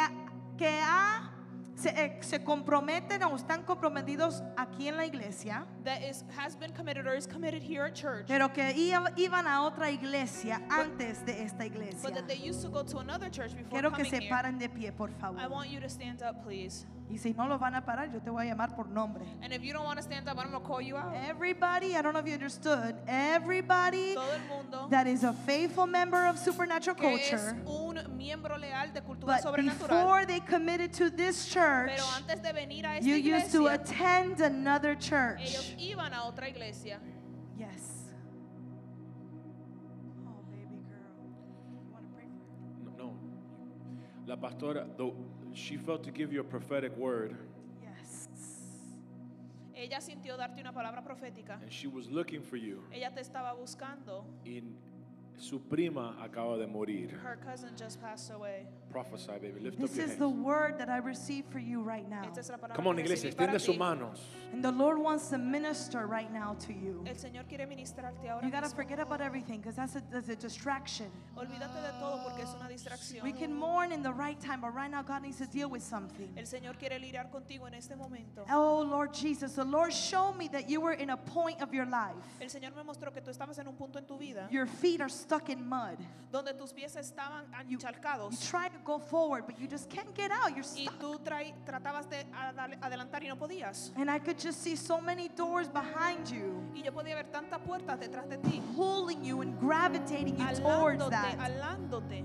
que ha- se, eh, se comprometen o están comprometidos aquí en la iglesia, that is has been committed or is committed here at church pero que iba- iban a otra iglesia antes de esta but iglesia. that they used to go to another church before Quiero que coming se here paren de pie, por I favor. want you to stand up please Y si no lo van a parar, yo te voy a llamar por nombre. and if you don't want to stand up I'm going to call you out Everybody, I don't know if you understood, everybody todo el mundo that is a faithful member of supernatural que es culture, un miembro leal de cultura but sobrenatural before they committed to this church, pero antes de venir a esta you used to attend another ellos church. iban a otra iglesia Yes. Oh, baby girl. You want to pray for her? No. La pastora, though, she felt to give you a prophetic word, Yes. ella sintió darte una palabra profética and she was looking for you. ella te estaba buscando In su prima acaba de morir. her cousin just passed away Prophesy, baby. Lift This up your is the hands. word that I received for you right now. esta es la palabra Come on, que iglesia, recibí para extiende sus ti. manos. And the Lord wants to minister right now to you. el Señor quiere ministrarte ahora You got to mismo. forget about everything because that's a, that's a distraction. olvídate de todo porque es una distracción We can mourn in the right time, but right now God needs to deal with something. el Señor quiere lidiar contigo en este momento Oh, Lord Jesus, the Lord showed me that you were in a point of your life. el Señor me mostró que tú estabas en un punto en tu vida Your feet are stuck in mud. donde tus pies estaban You encharcados try to go forward, but you just can't get out. You're y stuck. tú trai- tratabas de adal- adelantar y no podías And I could just see so many doors behind you, y yo podía ver tantas puertas detrás de ti pulling you and gravitating you towards alándote, that. alándote.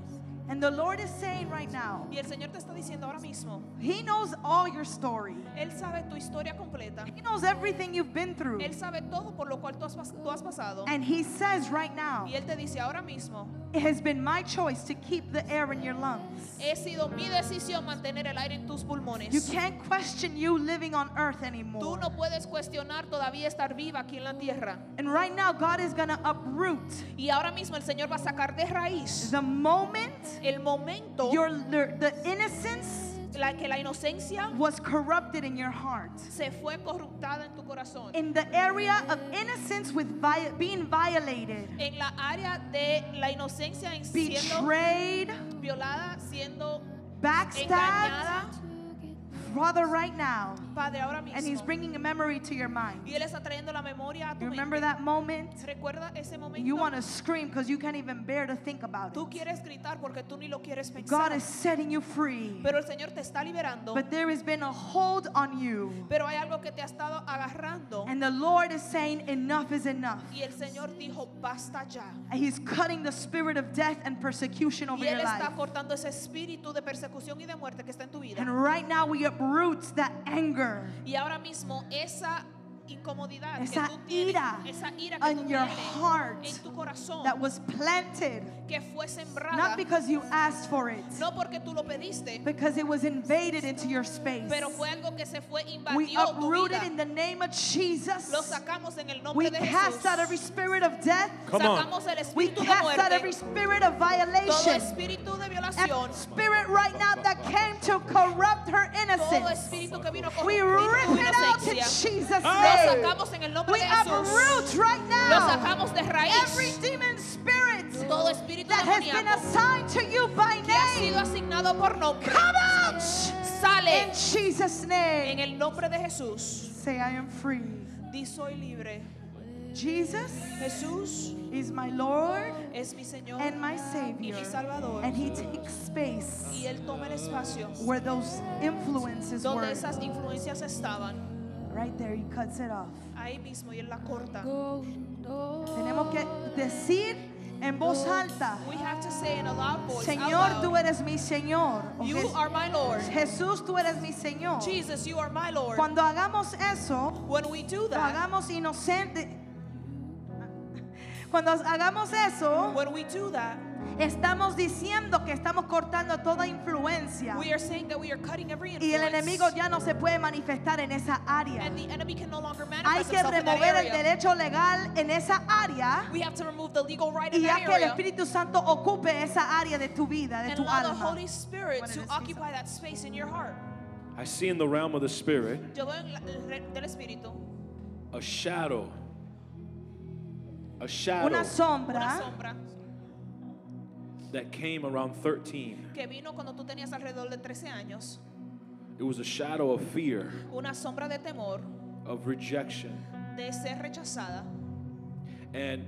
And the Lord is saying right now, Y el Señor te está diciendo ahora mismo, He knows all your story. Él sabe tu historia completa. He knows everything you've been through. Él sabe todo por lo cual tú has, tú has pasado. And He says right now, Y Él te dice ahora mismo, it has been my choice to keep the air in your lungs. he sido mi decisión mantener el aire en tus pulmones. You can't question you living on earth anymore. Tú no puedes cuestionar todavía estar viva aquí en la tierra. And right now, God is going to uproot Y ahora mismo el Señor va a sacar de raíz the moment el momento your the innocence la que la inocencia was corrupted in your heart. se fue corruptada en tu corazón. In the area of innocence with vi- being violated, En la área de la inocencia en siendo betrayed, violada, siendo backstabbed, engañada, Father, right now, Padre, ahora and He's bringing a memory to your mind. Y Él está trayendo la memoria a tu You remember mente. that moment? ¿Recuerda ese momento? You want to scream because you can't even bear to think about Tú it. quieres gritar porque tú ni lo quieres God is setting you free, Pero el Señor te está liberando. but there has been a hold on you. Pero hay algo que te ha estado agarrando. And the Lord is saying, Enough is enough. Y el Señor dijo, basta ya. And He's cutting the spirit of death and persecution over Y your está life. cortando ese espíritu de persecución y de muerte que está en tu vida. And right now, we uproot that anger. Y ahora mismo esa incomodidad Esa que tú tienes, ira esa ira que in tú your tienes heart en tu corazón, that was planted, que fue sembrada, not because you asked for it, no porque tú lo pediste, because it was invaded into your space. pero fue algo que se fue We uprooted tu vida. in the name of Jesus. Lo sacamos en el nombre We de cast out every spirit of death. Come on. Sacamos el We de cast out every spirit of todo violation. espíritu de Every violación, spirit right now that came to corrupt her todo innocence. espíritu que vino con We corromper rip it out in inocencia. Jesus' Lo sacamos en el nombre We de Jesús. right Lo now sacamos de every raíz. demon spirit Todo espíritu that has been assigned to you by que ha sido name. asignado por nombre. Come out Sale in Jesus' en name. el nombre de Jesús. Say, I am free. Di soy libre. Jesus Jesús is my Lord es mi Señor and my y Savior. mi Salvador. And He takes space Y Él toma el espacio where those influences were. donde esas influencias estaban. Right there, He cuts it off. Ahí mismo y Él la corta. Tenemos que decir en voz alta, We have to say in a loud voice, Señor, tú eres mi Señor. You are my Lord. Jesús, tú eres mi Señor. Jesus, you are my Lord. Cuando hagamos eso, When we do lo that, hagamos inocente. Cuando hagamos eso, when we do that, estamos diciendo que estamos cortando toda influencia. we are saying that we are cutting every Y el influence. enemigo ya no se puede manifestar en esa área. And the enemy can no longer Hay manifest que in that remover el derecho legal en esa área We have to remove the legal right in y that ya que el. Espíritu Santo ocupe esa área de tu vida, de And tu the alma. Holy Spirit to en el occupy that space in your heart. I see in the realm of the spirit a shadow. A shadow Una sombra that came around 13. que vino cuando tú tenías alrededor de 13 años. It was a shadow of fear, Una sombra de temor, of rejection. de ser rechazada. And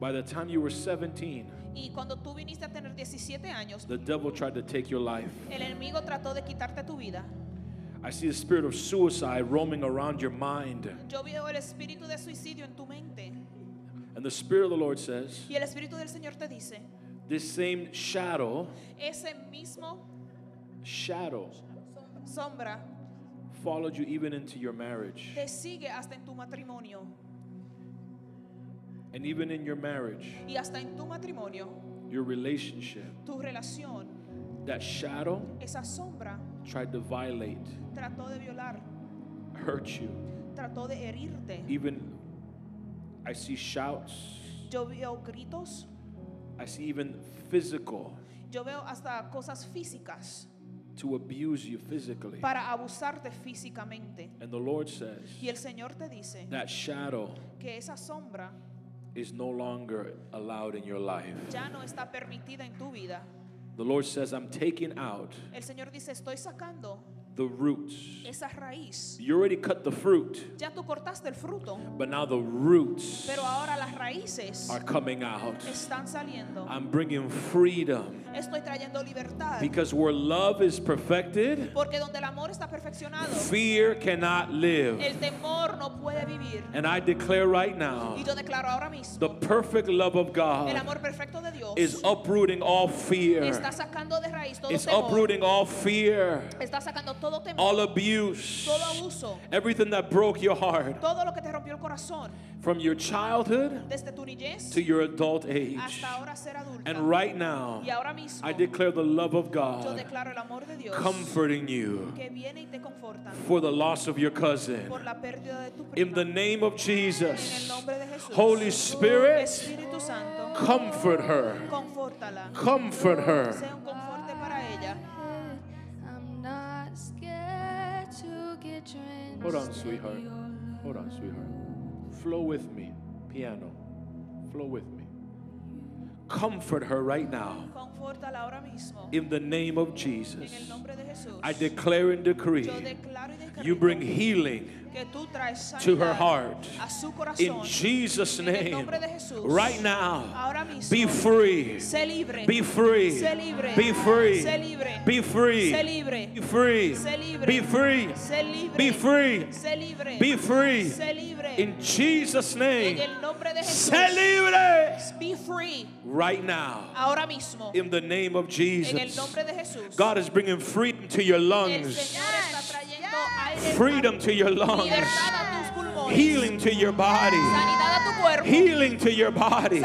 by the time you were 17, Y cuando tú viniste a tener 17 años, the devil tried to take your life. el enemigo trató de quitarte tu vida. I see the spirit of suicide roaming around your mind. Yo veo el espíritu de suicidio en tu mente. And the spirit of the Lord says, Y el espíritu del Señor te dice, this same shadow, ese mismo shadow sombra followed you even into your marriage. te sigue hasta en tu matrimonio. And even in your marriage, Y hasta en tu matrimonio, your relationship, tu relación, that shadow esa sombra tried to violate, trató de violar, hurt you. trató de herirte. Even I see shouts, Yo veo gritos, I see even physical yo veo hasta cosas físicas to abuse you physically. para abusarte físicamente. And the Lord says Y el Señor te dice that shadow que esa sombra is no longer allowed in your life. ya no está permitida en tu vida. The Lord says, I'm taking out El Señor dice, estoy sacando the roots. esa raíz. You already cut the fruit, Ya tú cortaste el fruto, but now the roots pero ahora las raíces are coming out. están saliendo. I'm bringing freedom Estoy trayendo libertad. because where love is perfected, Porque donde el amor está perfeccionado, fear cannot live. el temor no puede vivir. And I declare right now, Y yo declaro ahora mismo, the perfect love of el God amor perfecto de Dios is uprooting all fear. está sacando de raíz todo It's temor, uprooting all fear, está sacando todo temor, all abuse, todo abuso, everything that broke your heart todo lo que te rompió el corazón, from your childhood to your adult age. And right now, I declare the love of God comforting you for the loss of your cousin. In the name of Jesus, Holy Spirit, comfort her. Comfort her. Hold on, sweetheart. Hold on, sweetheart. Flow with me. Piano. Flow with me. Comfort her right now. Confórtala ahora mismo. In the name of Jesus. el nombre de Jesús. I declare and decree Yo declaro y decreto you bring healing que tú traes to her heart. In Jesus' name, right now, be free. Be free. Be free. Be free. Be free. Be free. Be free. Be free. In Jesus' name, Be free. Right now, in the name of Jesus, God is bringing freedom to your lungs. Freedom to your lungs, healing to your body, healing to your body.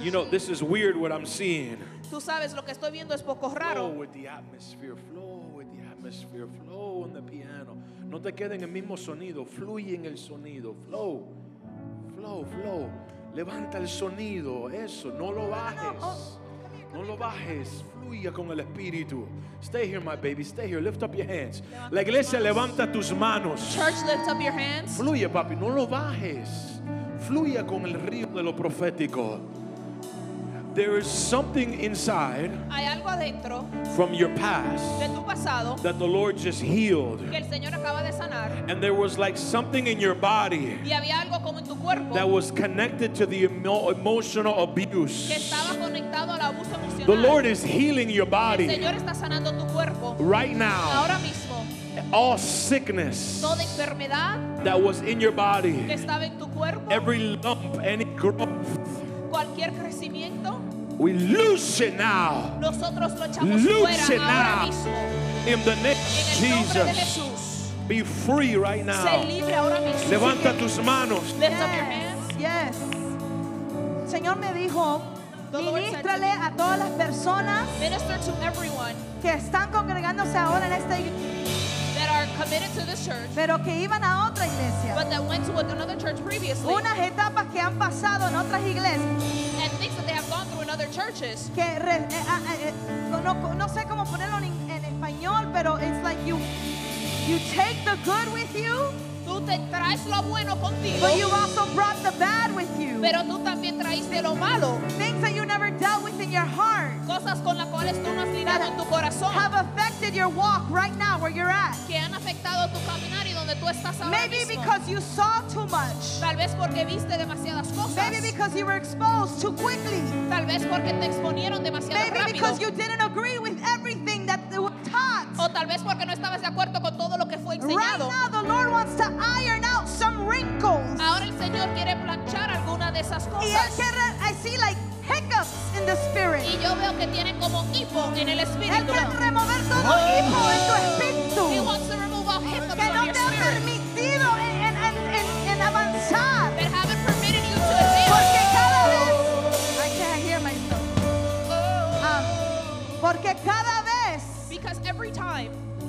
You know, this is weird what I'm seeing. Tú sabes, lo que estoy viendo es poco Flow raro. with the atmosphere, flow with the atmosphere, flow on the piano. No te queden en el mismo sonido, fluye en el sonido, flow, flow, flow. Levanta el sonido, eso, no lo bajes. No lo bajes, fluya con el espíritu. Stay here, my baby, stay here. Lift up your hands. La iglesia levanta tus manos. Church, lift up your hands. Fluye, papi, no lo bajes. Fluya con el río de lo profético. There is something inside Hay algo adentro from your past de tu pasado that the Lord just healed. que el Señor acaba de sanar. And there was like something in your body Y había algo como en tu cuerpo that was connected to the emo- emotional que abuse. estaba conectado al abuso The. Lord is healing your El body Señor está sanando tu cuerpo. right now. Ahora mismo, All sickness toda enfermedad that was in your que body, estaba en tu cuerpo, every lump, any growth, cualquier crecimiento, we loose it now nosotros lo echamos Loose fuera it ahora now. mismo. in the name En el of nombre de Jesus. Jesús. Be free right now. libre ahora mismo. Levanta tus manos. Lift up your hands. Yes. Señor me dijo, The Lord said to ministrale a todas las personas Minister to everyone que están congregándose ahora en esta iglesia, that are committed to this church, pero que iban a otra iglesia. but that went to another church previously, Unas etapas que han pasado en otras iglesias in other churches. que re- eh, ah, eh, eh, no, no sé cómo ponerlo en, en español, pero it's like you you take the good with you, Tú te traes lo bueno contigo, but you also brought the bad with you. pero tú también traíste lo malo. Things that you never dealt with in your heart Cosas con las cuales tú no has lidiado en tu corazón, have affected your walk right now where you're at. que han afectado tu caminar y donde tú estás ahora Maybe mismo. because you saw too much. Tal vez porque viste demasiadas cosas. Maybe because you were exposed too quickly. Tal vez porque te exponieron demasiado Maybe rápido. because you didn't agree with everything that was taught. O tal vez porque no estabas de acuerdo con todo lo Right now, the Lord wants to iron out some wrinkles. Ahora el Señor quiere planchar alguna de esas Y él cosas. quiere, I see like hiccups in the spirit. Y yo veo que tienen como hipo en el Él espíritu. quiere remover todo hipo en tu He espíritu wants to remove all que no te ha permitido en, en- en- en- en avanzar. that haven't permitted you to advance. Porque cada vez, I can't hear myself. Ah, porque cada vez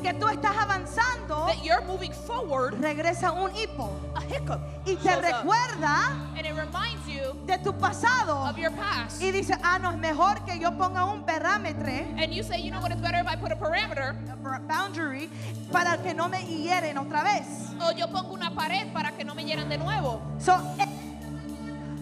que tú estás avanzando, that you're moving forward, regresa un hipo a hiccup y te up. recuerda And it reminds you de tu pasado of your past. y dice, ah, no, es mejor que yo ponga un parámetro, And you say, you know what, it's better if I put a parameter. a boundary, para que no me hieren otra vez. O yo pongo una pared para que no me hieran de nuevo. So, eh,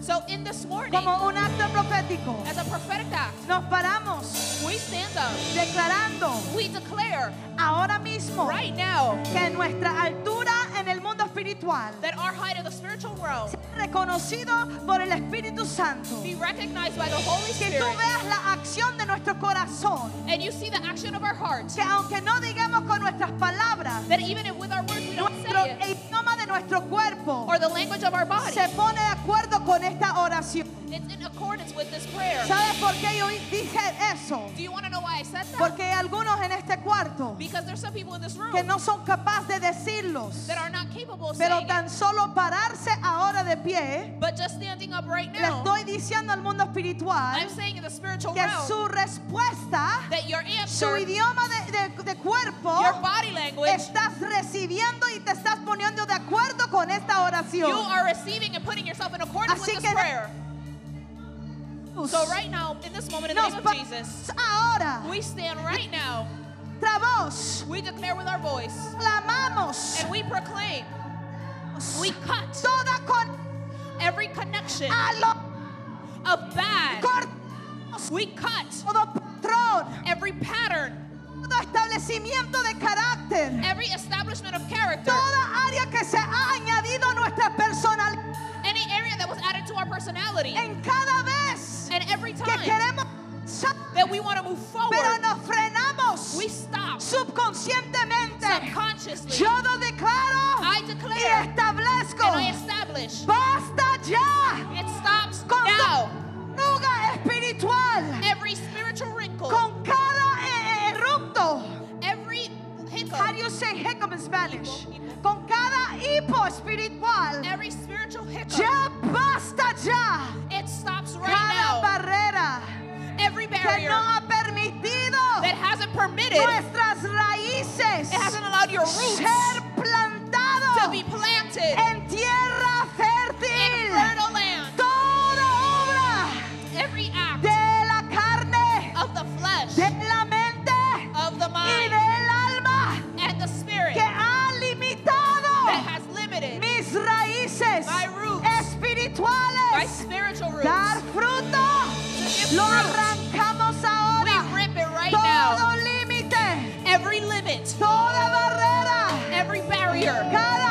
So in this morning, como un acto profético, as a prophetic act, nos paramos we stand up. declarando We declare ahora mismo right now que nuestra altura en el mundo espiritual that our height in the spiritual realm sea reconocido por el Espíritu Santo. be recognized by the Holy Que tú Spirit. veas la acción de nuestro corazón. And you see the action of our heart. Que aunque no digamos con nuestras palabras, That even if with our words we don't nuestro say it, idioma de nuestro cuerpo or the language of our body, se pone acuerdo con esta in accordance with this prayer. ¿Sabes por qué yo dije eso? Do you want to know why I said that? Porque hay algunos en este cuarto Because there's some people in this room que no son capaces de decirlos. that are not capable of Pero saying it. tan solo pararse ahora de pie, But just standing up right le now, estoy diciendo al mundo espiritual I'm saying in the spiritual que realm su respuesta, that your su answer, idioma de, de- de cuerpo, your body language, estás recibiendo y te estás poniendo de acuerdo con esta oración. you are receiving and putting yourself in accordance Así with que this So right now, in this moment, in the Nos name of Jesus, ahora, we stand right now, nuestra voz, we declare with our voice, clamamos. And we proclaim, we cut toda con every connection of bad. Cortamos We cut todo patrón, every pattern, todo establecimiento de carácter, every establishment of character, toda área que se ha añadido a nuestra personalidad. Any area that was added to our personality. En cada vez And every que time queremos that we want to move pero forward, nos frenamos we stop subconscientemente. subconsciously. Yo lo declaro I y declare establezco. and I establish Basta ya it stops con now. nuga espiritual, Every spiritual wrinkle, con cada How do you say hiccup in Spanish? Hipo. Con cada hipo espiritual. every spiritual hiccup, Ya basta ya. it stops right Cada now. barrera Every que no ha permitido that hasn't permitted, it nuestras raíces hasn't allowed your roots ser to plantado be planted en tierra in fértil. fertile espirituales. spiritual roots. Dar fruto, lo arrancamos We ahora. rip it right. Todo límite, Every limit, toda barrera, every barrier, cada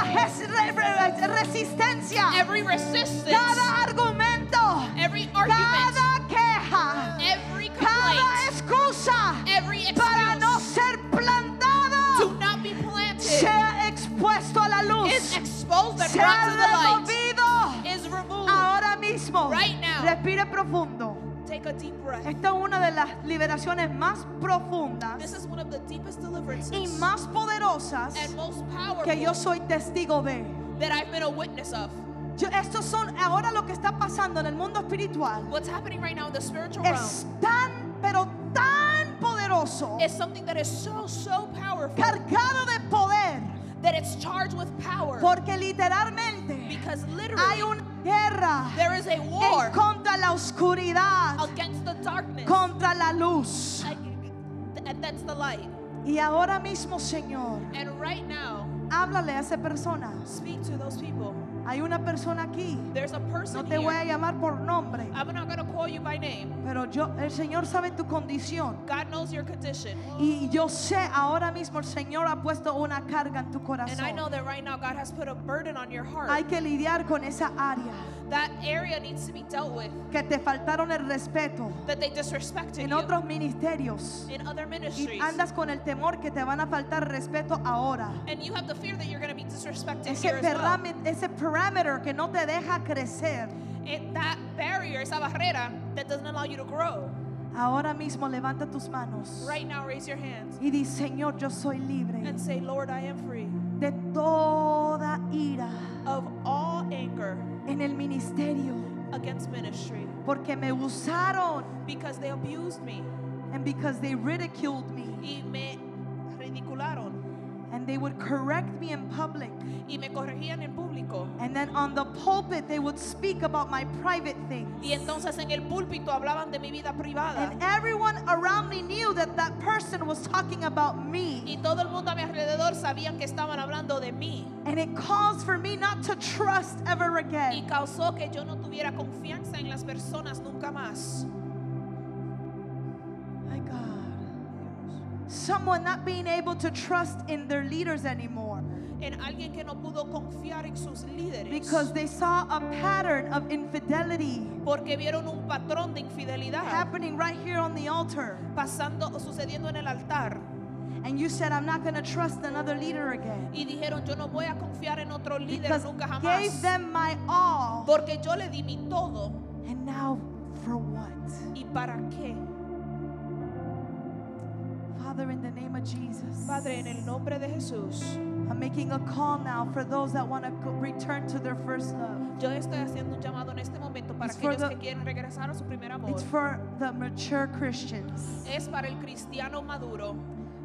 resistencia, every resistance, cada argumento, every argument, cada queja, every cada complaint, excusa. Every para no excuse ser plantado. To not be planted. Sea expuesto a la luz, is exposed and sea brought to the light, mismo. Right now. Respire profundo. Take a deep breath. Esta es una de las liberaciones más This profundas is one of the deepest deliverances y más poderosas and most powerful que yo soy testigo de. that I've been a witness of. Yo- estos son ahora lo que está pasando en el mundo espiritual. What's happening right now in the spiritual realm Es tan, pero tan poderoso, is something that is so, so powerful cargado de poder, that it's charged with power. porque literalmente Because hay literally, una guerra there is a war en contra la oscuridad, against the darkness. contra la luz. That's the light. Y ahora mismo, Señor, And right now, háblale a esa persona. speak to those people. Hay una persona aquí. There's a No person te voy a here. llamar por nombre, I'm not going to call you by name. pero yo, el Señor sabe tu condición. God knows your condition. Y yo sé ahora mismo el Señor ha puesto una carga en tu And I know corazón. that right now God has put a burden on your heart. Hay que lidiar con esa área that area needs to be dealt with. que te faltaron el respeto That they disrespected en you otros ministerios in other y ministries. andas con el temor que te van a faltar respeto ahora. And you have the fear that you're going to be disrespected Ese, here as well. ese parameter que no te deja crecer. It, that barrier, esa barrera that doesn't allow you to grow. Ahora mismo levanta tus manos Right now, raise your hands y di, Señor, yo soy libre and say, Lord, I am free de toda ira of all anger en el ministerio. against ministry. Porque me usaron because they abused me. and because they ridiculed me. Y me ridicularon and they would correct me in public y me corregían en público. and then on the pulpit they would speak about my private things Y entonces en el púlpito hablaban de mi vida privada. and everyone around me knew that that person was talking about me Y todo el mundo a mi alrededor sabían que estaban hablando de mí. and it caused for me not to trust ever Y again causó que yo no tuviera confianza en las personas nunca más. Someone not being able to trust in their leaders anymore En alguien que no pudo confiar en sus líderes. because they saw a pattern of infidelity porque vieron un patrón de infidelidad happening right here on the altar pasando sucediendo en el altar. and you said i'm not going to trust another leader again Y dijeron, yo no voy a confiar en otro líder because nunca gave them my all Porque yo le di mi todo. and now for what ¿Y para qué? Father in the name of jesus. Padre, en el nombre de Jesús, i'm making a call now for those that want to return to their first love. Yo estoy haciendo un llamado en este momento para It's for aquellos the- que quieren regresar a su primer amor. it's for the mature christians. Es para el cristiano maduro,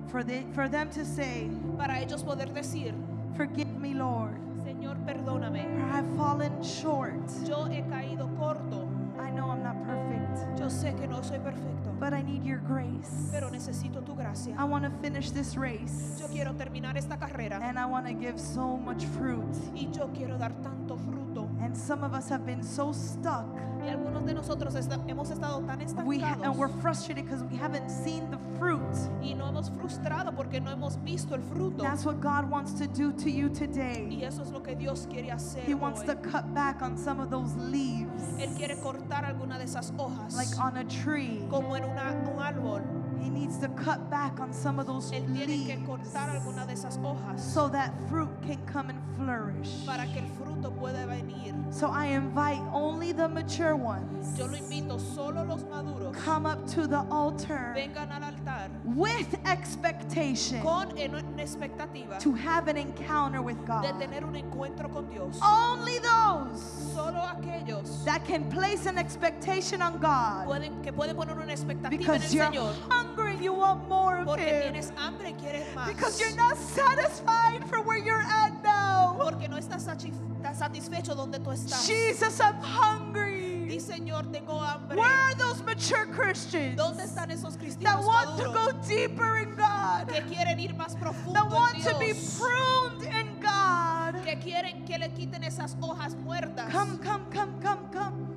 for, the, for them to say para ellos poder decir, forgive me lord. Señor, perdóname. for i've fallen short. Yo he caído corto. i know i'm not perfect. Yo sé que no soy perfecto, but i need your grace pero necesito tu gracia. i want to finish this race Yo quiero terminar esta carrera and I want to give so much fruit. y yo quiero dar tanto fruto. And some of us have been so stuck. Y algunos de nosotros hemos estado tan We, and we're frustrated because we haven't seen the fruit. y no hemos frustrado porque no hemos visto el fruto. That's what God wants to do to you today. Y eso es lo que Dios quiere hacer. He wants hoy. to cut back on some of those leaves, Él quiere cortar alguna de esas hojas, like on a tree. como en una- un árbol. He needs to cut back on some of those Él tiene que leaves cortar alguna de esas hojas so that fruit can come and flourish. para que el fruto pueda venir. So I invite only the mature ones Yo lo invito, solo los maduros come up to the altar vengan al altar with expectation con en- expectativa to have an encounter with de God. tener un encuentro con Dios. Only those Solo aquellos that can place an expectation on God pueden, que pueden poner una expectativa en el because you're Señor hungry, you want more of porque Him. tienes hambre y quieres más. Because you're not satisfied for where you're at now. Porque no estás satisfecho donde tú estás. Jesus, I'm hungry. Di Señor, tengo hambre. Where are those mature Christians ¿Dónde están esos that cristianos want to go deeper in God? que quieren ir más profundo That en want to be pruned in God? Que quieren que le quiten esas hojas muertas. Come, come, come, come, come.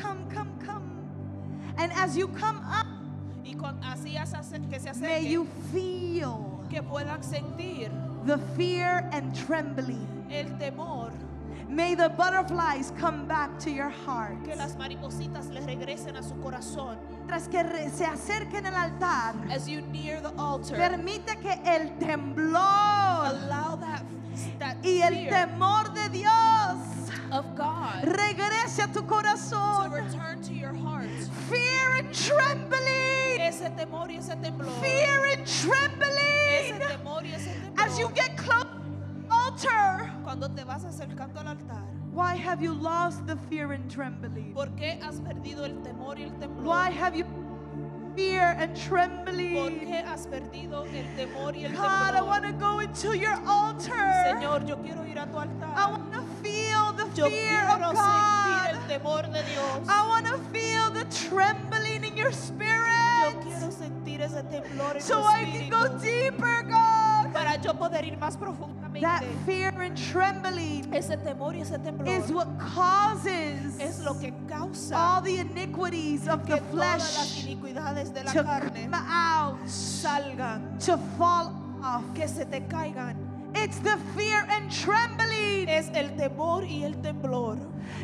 Come, come, come. And as you come up, Y con, así es hacer que se may you feel que puedan sentir the fear and trembling. el temor, May the butterflies come back to your heart. que las maripositas le regresen a su corazón. Tras que re- se acerquen al altar, As you near the altar, permite que el temblor allow that, that y el fear temor de Dios of God regrese a tu to corazón. return to your heart. Fear and trembling. Ese temor y ese temblor. Fear and Ese trembling. temor y ese As you get close to the altar, Cuando te vas acercando al altar, why have you lost the fear and trembling? ¿por qué has perdido el temor y el temblor? Why have you fear and trembling? qué has perdido el temor y el God, I want to go into your altar. Señor, yo quiero ir a tu I altar. want to feel the Yo fear quiero of sentir el God. temor de Dios. I want to feel the trembling in your Yo spirit quiero sentir ese temblor en tu so I can go espíritu deeper, God. Para yo poder ir más profundamente. That fear and trembling Ese temor y ese is what causes es lo que causa all the iniquities of the las flesh iniquidades de la to carne come out, salgan, to fall off. que se te caigan. It's the fear and trembling Es el temor y el temblor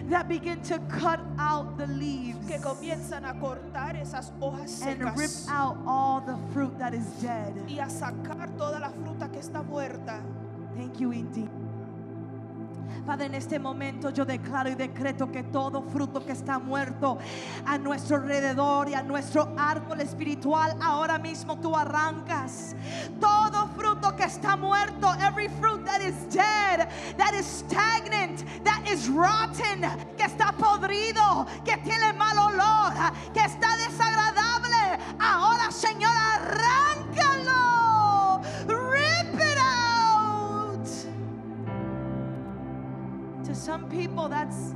that begin to cut out the leaves que comienzan a cortar esas hojas and rip secas out all the fruit that is dead. y a sacar toda la fruta que está muerta. Thank you, indeed. Padre, en este momento yo declaro y decreto que todo fruto que está muerto a nuestro alrededor y a nuestro árbol espiritual, ahora mismo tú arrancas. Todo fruto que está muerto, every fruit that is dead, that is stagnant, that is rotten, que está podrido, que tiene mal olor, que está desagradable, some people, that's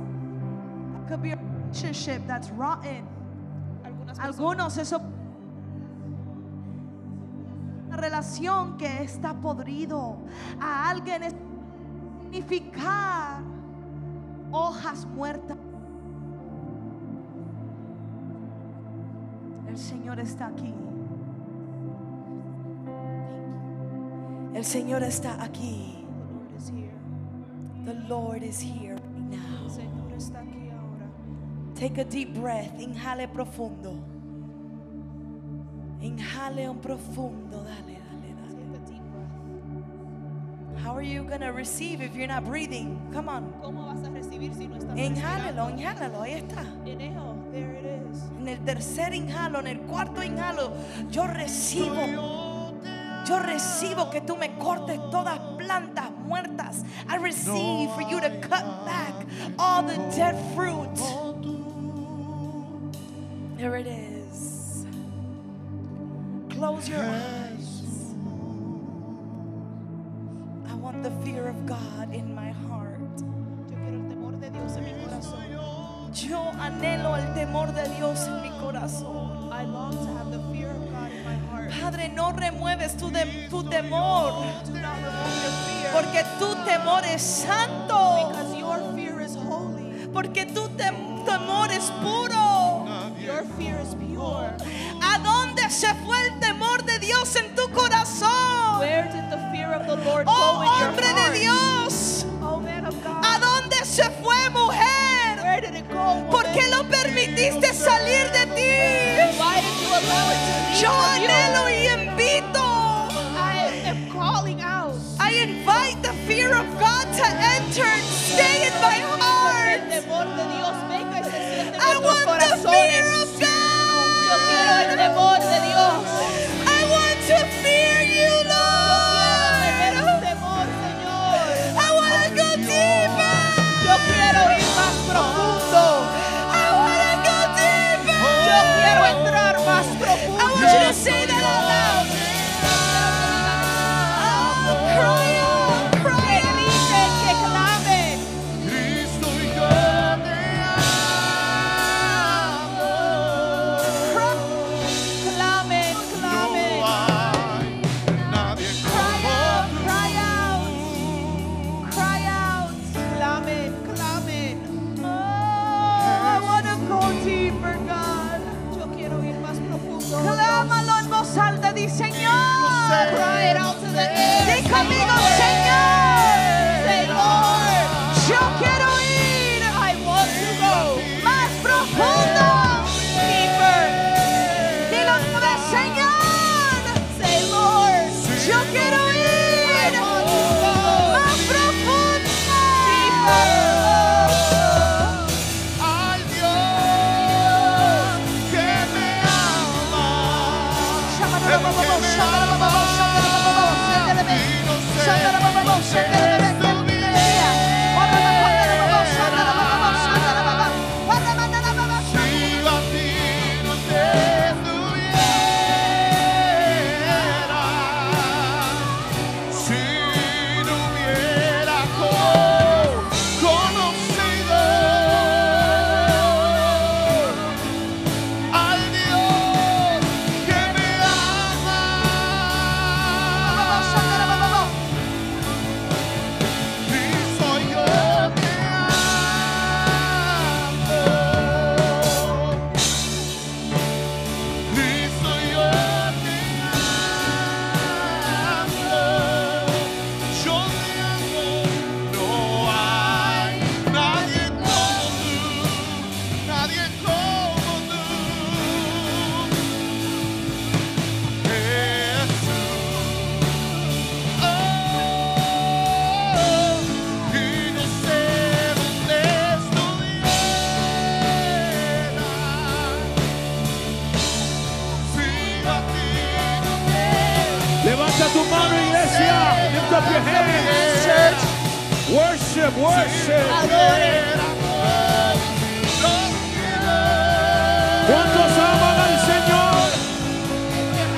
that could be a relationship that's rotten. Algunos eso una relación que está podrido. A alguien es significar hojas muertas. El Señor está aquí. El Señor está aquí. The Lord is here. Now. Señor está aquí ahora. Take a deep breath. Inhale profundo. Inhale un profundo. Dale, dale, dale. Take a deep breath. How are you going to receive if you're not breathing? Come on. ¿Cómo vas a recibir si no estás inhálalo. Ahí está. Inhale, there it is. En el tercer inhalo, en el cuarto inhalo, yo recibo. Yo recibo que tú me cortes todas plantas muertas. I receive for you to cut back all the dead fruit. There it is. Close your eyes. I want the fear of God in my heart. Yo anhelo el temor de Dios en mi corazón. I long to have the fear of God in my heart. Padre, no remueves tu, tu temor. Porque tu temor es santo. Porque tu temor es puro. ¿A dónde se fue el temor de Dios en tu corazón? oh, hombre de Dios. ¿A dónde se fue, mujer? ¿Por qué lo permitiste salir de ti? Yo anhelo fear of God to enter, stay in my heart.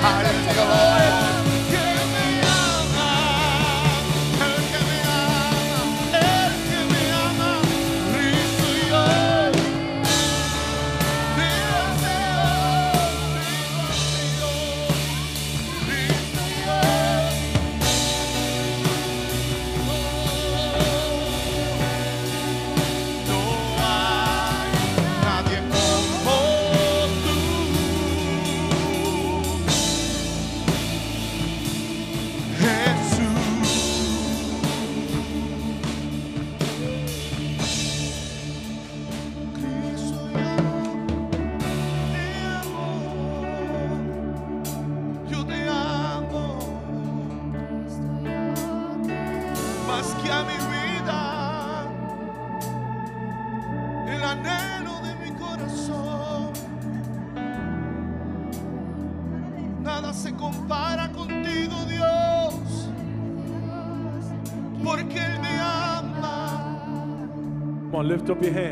하려고 lift up your hand.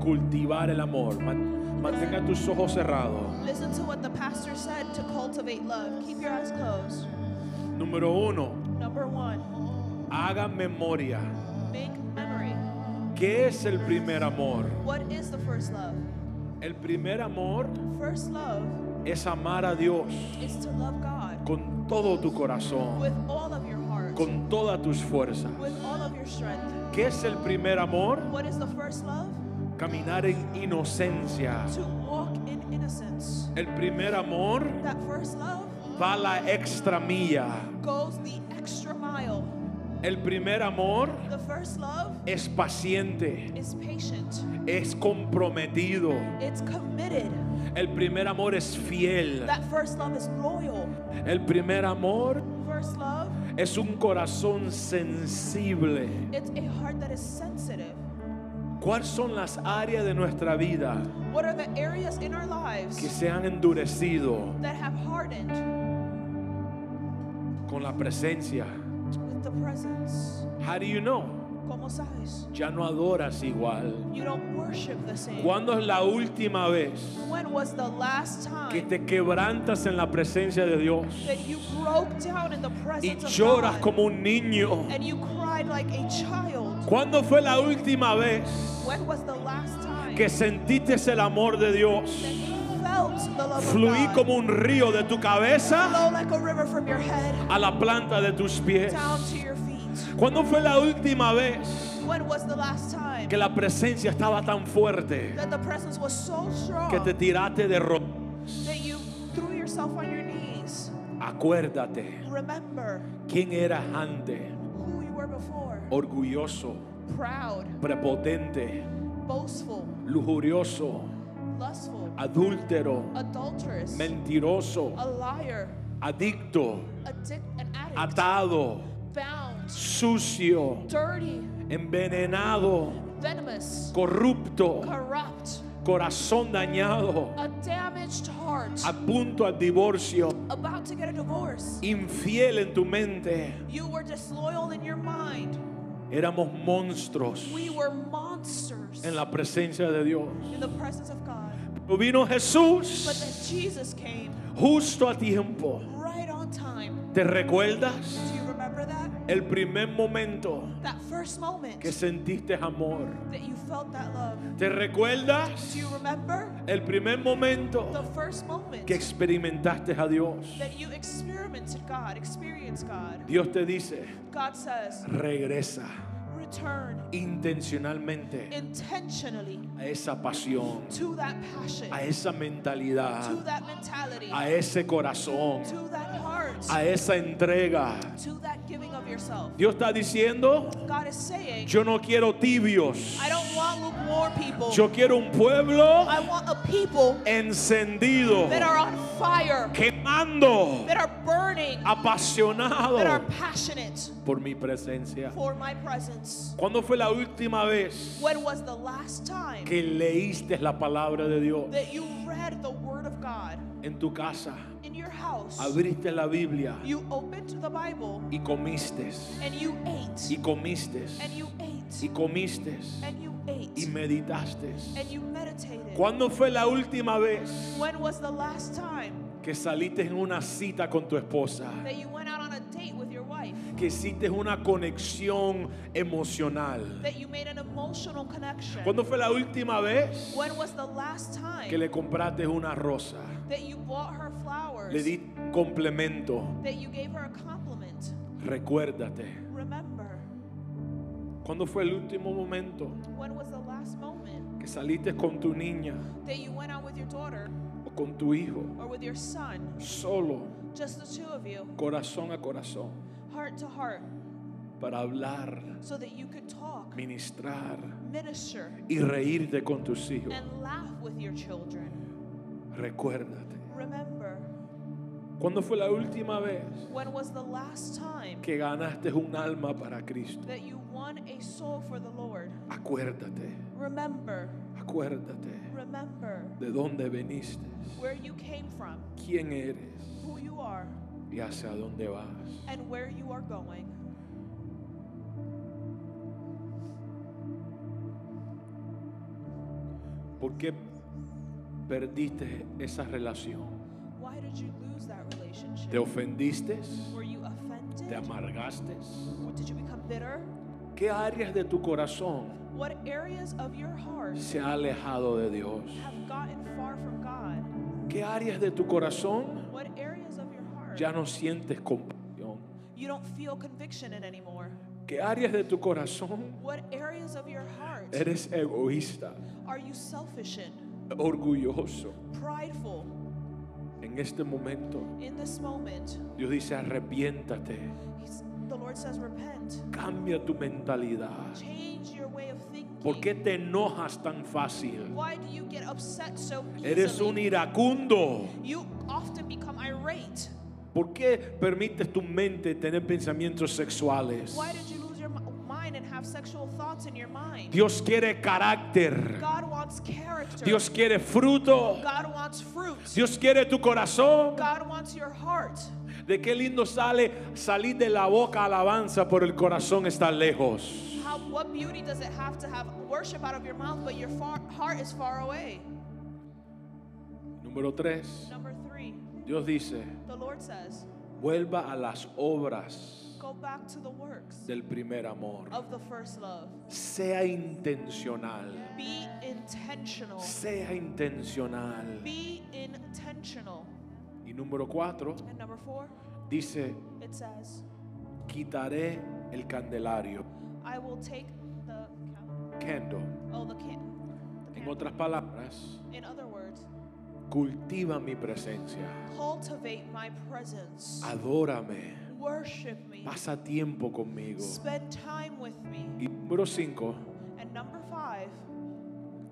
Cultivar el amor. Man- Mantenga tus ojos cerrados. Listen to what the pastor said to cultivate love. Keep your eyes closed. Número uno, Number one, haga memoria. make memory. ¿Qué es el primer amor? What is the first love? El primer amor First love es amar a Dios is to love God con todo tu corazón, with all of your heart, con todas tus fuerzas. with all of your strength. ¿Qué es el primer amor? What is the first love? Caminar en inocencia. To walk in innocence. El primer amor That first love va la extra milla. goes the extra mile. El primer amor The first love es paciente, is patient. es comprometido. It's committed. El primer amor es fiel. That first love is loyal. El primer amor First love, es un corazón sensible. it's a heart that is sensitive. ¿Cuáles son las áreas de nuestra vida What are the areas in our que lives se han endurecido that have hardened con la presencia? with the presence? How do you know? ¿Cómo sabes? Ya no adoras igual. You don't worship the same. ¿Cuándo es la última vez When was the last que time te quebrantas en la presencia de Dios that you broke down in the y presence of lloras God como un niño? and you cried like a child? ¿Cuándo fue la última vez que sentiste el amor de Dios God como un río de tu cabeza a la planta de tus pies? ¿Cuándo fue la última vez que la presencia estaba tan fuerte que te tiraste de rodillas? that you threw yourself on your knees? Acuérdate Remember quién eras antes, were before. orgulloso, Proud, prepotente, boastful, lujurioso, lustful, adúltero, adulterous, mentiroso, a liar, adicto, addict, an addict, atado, bound, sucio, dirty, envenenado, venomous, corrupto, corrupt, corazón dañado, a damaged heart, a punto al divorcio, about to get a divorce. infiel en tu mente. You were disloyal in your mind. Éramos monstruos We were monsters en la presencia de Dios. in the presence of God. Pero vino Jesús But then Jesus came justo a tiempo. right on time. ¿Te recuerdas el primer momento That first moment que sentiste amor? that you felt that love. ¿Te recuerdas Do you remember el primer momento the first moment que experimentaste a Dios? that you experimented God, experienced God? Dios te dice, God says, regresa return intencionalmente intentionally a esa pasión, to that passion, a esa mentalidad, to that mentality, a ese corazón, to that a esa entrega. Dios está diciendo, yo no quiero tibios, yo quiero un pueblo encendido, quemando, apasionado por mi presencia. ¿Cuándo fue la última vez que leíste la palabra de Dios en tu casa? In your house? Abriste la Biblia You opened the Bible y comiste, and you ate, y comiste, and you y ate, comiste, and you y ate, meditaste. and you meditated. ¿Cuándo fue la última vez When was the last time que saliste en una cita con tu esposa? that you went out on a date with? Que hiciste una conexión emocional. That you made an emotional connection? ¿Cuándo fue la última vez When was the last time que le compraste una rosa? that you bought her flowers? Le di un complemento. that you gave her a compliment. Recuérdate. Remember, ¿Cuándo fue el último momento when was the last moment que saliste con tu niña that you went out with your daughter o con tu hijo or with your son, solo, just the two of you, corazón a corazón, heart to heart, para hablar, so that you could talk, ministrar minister, y reírte con tus hijos? and laugh with your children? Recuérdate. Remember, ¿Cuándo fue la última vez when was the last time que ganaste un alma para Cristo? that you won a soul for the Lord? Acuérdate, Remember, acuérdate remember de dónde veniste, where you came from, quién eres who you are, y hacia dónde vas. and where you are going. ¿Por qué perdiste esa relación? Why did you lose that relationship? ¿Te ofendiste? Were you offended? ¿Te amargaste? Did you become bitter? ¿Qué áreas de tu corazón What areas of your heart se ha alejado de Dios? have gotten far from God? ¿Qué áreas de tu corazón ya no sientes compasión? you don't feel conviction in anymore? ¿Qué áreas de tu corazón What areas of your heart eres egoísta, are you selfish in, orgulloso? prideful? En este momento, In this moment, Dios dice, arrepiéntate, the Lord says, repent. cambia tu mentalidad. Change your way of thinking. ¿Por qué te enojas tan fácil? Why do you get upset so easily? Eres un iracundo. You often become irate. ¿Por qué permites tu mente tener pensamientos sexuales? Why did you lose your mi- mind and have sexual thoughts in your mind? Dios quiere carácter. God wants character. Dios quiere fruto. God wants fruit. Dios quiere tu corazón. God wants your heart. De qué lindo sale salir de la boca alabanza, por el corazón está lejos. How, what beauty does it have to have worship out of your mouth, but your far, heart is far away? Número tres, Number three, Dios dice, the Lord says, vuelva a las obras go back to the works del primer amor. of the first love. Sea intencional. Be intentional. Sea intencional. Be intentional. Y número cuatro, And number four, dice, it says, quitaré el candelario. I will take the Candle. oh the can. The En candle. otras palabras, In other words, cultiva mi presencia. cultivate my presence. Adórame. Worship me. Pasa tiempo conmigo. Spend time with me. Y número cinco, And number five,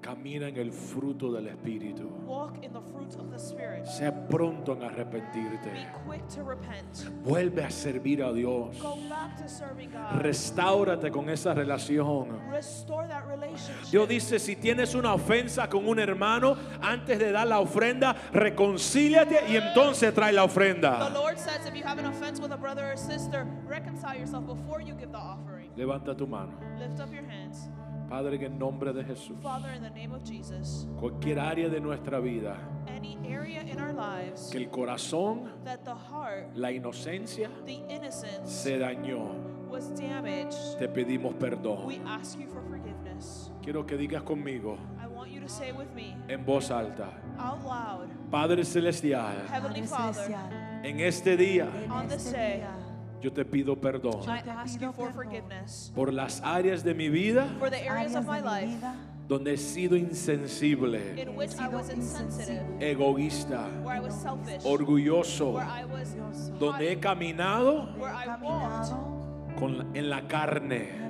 camina en el fruto del Espíritu. walk in the fruits of the Spirit. Sé pronto en Be arrepentirte. quick to repent. Vuelve a servir a Dios. Go back to serving God. Restáurate con esa relación. Restore that relationship. Dios dice, si tienes una ofensa con un hermano, antes de dar la ofrenda, reconcíliate y entonces trae la The ofrenda. Lord says if you have an offense with a brother or sister, reconcile yourself before you give the offering. Levanta tu mano. Lift up your hands. Padre, en el nombre de Jesús, Father, in the name of Jesus, cualquier área de nuestra vida, any area in our lives que el corazón, that the heart, la inocencia, the innocence se dañó, was damaged, te pedimos perdón. we ask you for forgiveness. Quiero que digas conmigo I want you to say with me en voz alta, out loud, Padre Celestial, Heavenly Father, Celestial, en este día on this este day, día, yo te pido perdón I te ask pido you for perdón. forgiveness por las áreas de mi vida for the areas áreas of my de mi life vida donde he sido insensible, in which I sido was insensitive, egoísta, where I was selfish, orgulloso, where I was donde he caminado where I walked caminado con en la carne.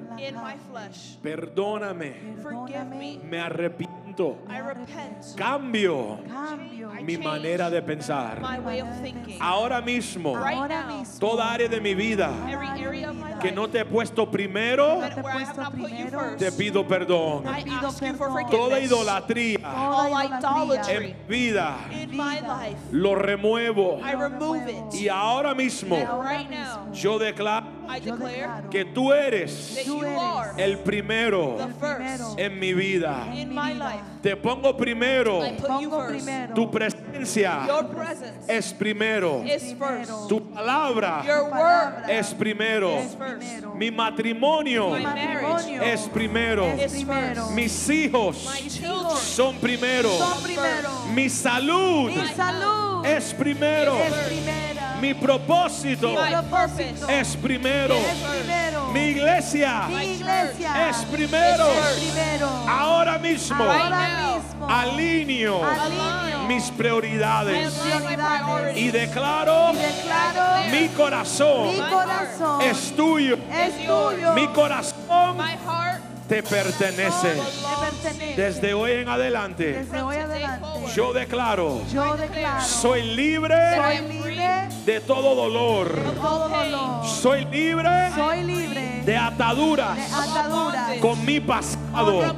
Perdóname, Forgive me. me arrepiento, I repent. cambio Cambio I mi change manera de pensar. my way of thinking. Ahora mismo, Ahora toda área de mi vida que life no te he puesto primero, that- te puesto primero, te pido perdón. I pido ask you for perdón. Toda forgiveness. idolatría en mi vida lo remuevo. I remove it. Y ahora mismo yo declaro I declare que tú eres that Tú you eres are el primero the first en mi vida. in mi my vida. life. Te pongo primero. I put you Pongo first. primero Tu presencia Your presence es primero. is first. Tu palabra Your palabra word es primero. is first. primero. Mi matrimonio My marriage matrimonio es primero. primero. Mis hijos children son primero. Son primero. Mi salud Mi salud es primero. es primera. Mi propósito es primero. es primero. Mi iglesia Mi iglesia es primero. es primero. Ahora mismo Ahora mismo. alineo Alineo mis prioridades mis prioridades. y declaro Y declaro mi corazón mi corazón es tuyo. es tuyo. Mi corazón My heart te pertenece. Te pertenece. Desde hoy en adelante, yo declaro, soy libre de todo dolor. Soy libre de ataduras con mi pasado.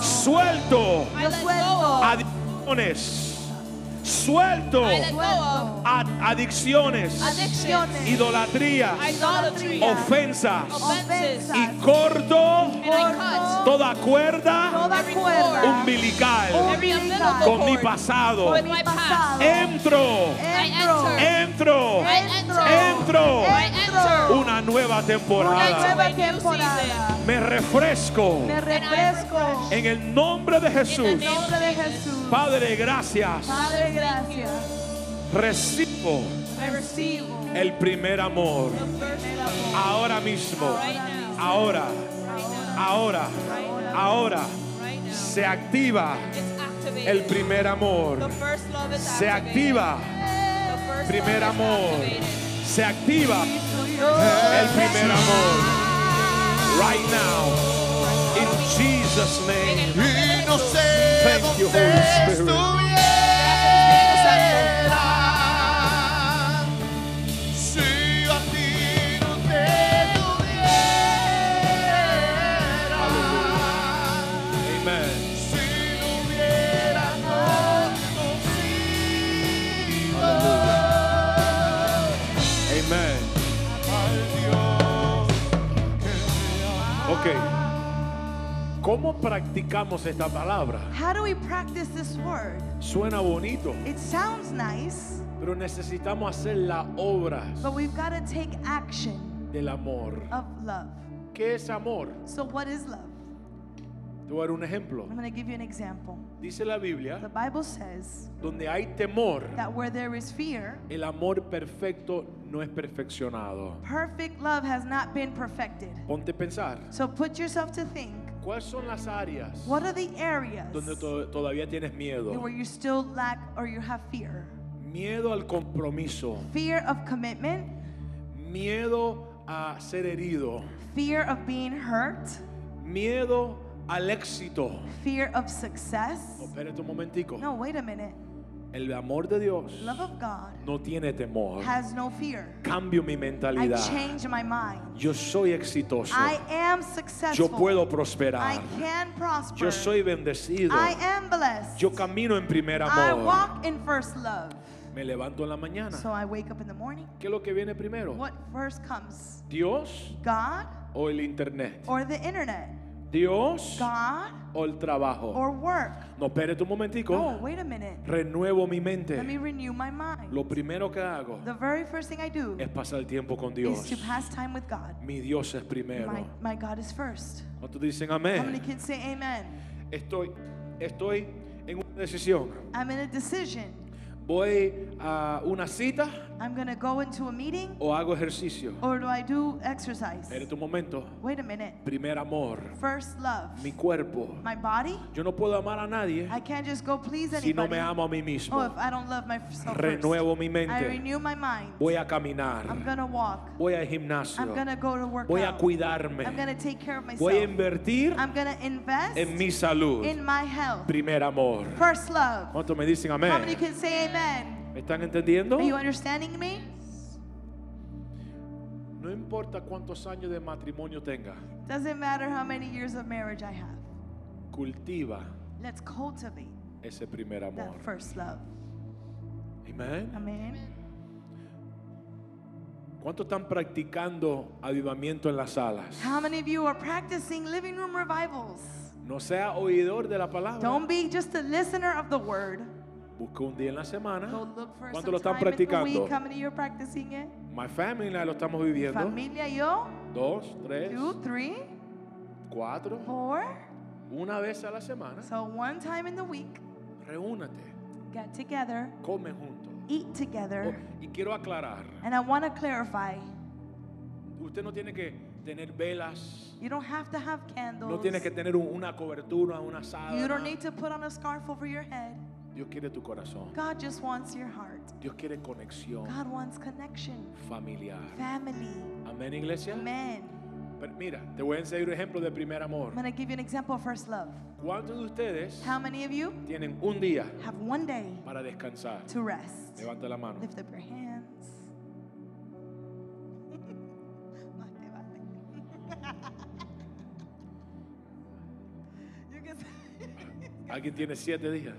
Suelto adicciones. Suelto ad- adicciones, addictions, idolatría, ofensas. offenses, y corto toda cuerda Toda every cuerda. umbilical con mi pasado. Entro, Entro. entro, entro. I enter. Una nueva Una temporada. Me refresco Me refresco. en el nombre de Jesús. En el nombre de Jesús. Padre, gracias. Padre, gracias. Recibo I receive el primer amor. Ahora mismo. Ahora. Ahora. Ahora. Se activa el primer amor. Se activa primer amor. Se activa el primer amor. Right now. In Jesus' name. Y no sé Thank you, Holy Spirit. ¿Cómo practicamos esta palabra? How do we practice this word? Suena bonito, It sounds nice, pero necesitamos hacer la obra but we've got to take action del amor. of love. ¿Qué es amor? So, what is love? Te voy a dar un ejemplo. I'm going to give you an example. Dice la The Biblia, Bible says donde hay temor, that where there is fear, el amor perfecto no es perfeccionado. perfect love has not been perfected. Ponte a pensar, So, put yourself to think ¿cuáles son las áreas what are the areas donde to- todavía tienes miedo? where you still lack or you have fear? Miedo al compromiso, Fear of commitment, miedo a ser herido, fear of being hurt, miedo al éxito. fear of success. No, espérate un momentico. No, wait a minute. El amor de Dios Love of God no tiene temor. has no fear. Cambio mi I mentalidad. change my mind. Yo soy exitoso. I am Yo successful. puedo I prosperar. can prosper. Yo soy bendecido. I am blessed. Yo camino en primer I amor. walk in first love. Me levanto en la mañana. So I wake up in the morning. ¿Qué es lo que viene primero? What first comes? ¿Dios God o el internet? or the internet? ¿Dios God o el trabajo? or work? No, espérate un momentico. No, wait a minute. Renuevo mi Let me mente. renew my mind. Lo primero que hago The very first thing I do es pasar tiempo con is Dios. to pass time with God. Mi Dios es My, primero. my God is first. ¿Cuántos dicen How many amén? kids say amen? Estoy, estoy en una decisión. I'm in a decision. ¿Voy a una cita I'm going to go into a meeting o hago ejercicio? or do I do exercise? Un momento. Wait a minute. Primer amor. First love. Mi cuerpo. My body? Yo no puedo amar a nadie I can't just go please si no anybody. me amo a mí Oh, mismo. if I don't love myself Renuevo mi first. I mente. renew my mind. Voy a caminar. I'm to walk. Voy al gimnasio. I'm to go to work Voy a cuidarme. I'm to take care of myself. Voy a invertir I'm to invest en mi salud. in my health. Primer amor. First love. ¿Cuántos me dicen How many amén? can say amen? ¿Me están entendiendo? Are you understanding me? No importa cuántos años de matrimonio tenga. Doesn't matter how many years of marriage I have. Cultiva Let's cultivate ese primer amor. that first love. Amen. ¿Cuántos están practicando avivamiento en las salas? How many of you are practicing living room revivals? No sea oidor de la palabra. Don't be just a listener of the word. Busca un día en la semana. Go look for ¿Cuántos some lo están practicando? My family lo estamos viviendo. Familia, yo, Dos, tres, two, three, cuatro. four. Una vez a la semana. So one time in the week, Reúnate. get together, Come juntos. eat together. Oh, y quiero aclarar, And I want to clarify usted no tiene que tener velas, you don't have to have candles. no tienes que tener un- una cobertura, una You don't sábana. need to put on a scarf over your head. Dios quiere tu corazón. God just wants your heart. Dios quiere conexión God wants connection, familiar. family. Amén, iglesia. Amen. Pero mira, te voy a enseñar un ejemplo de primer amor. I'm going to give you an example of first love. ¿Cuántos de ustedes How many of you tienen un día have one day para descansar? to rest? Levanta la mano. Lift up your hands. ¿Alguien tiene siete días?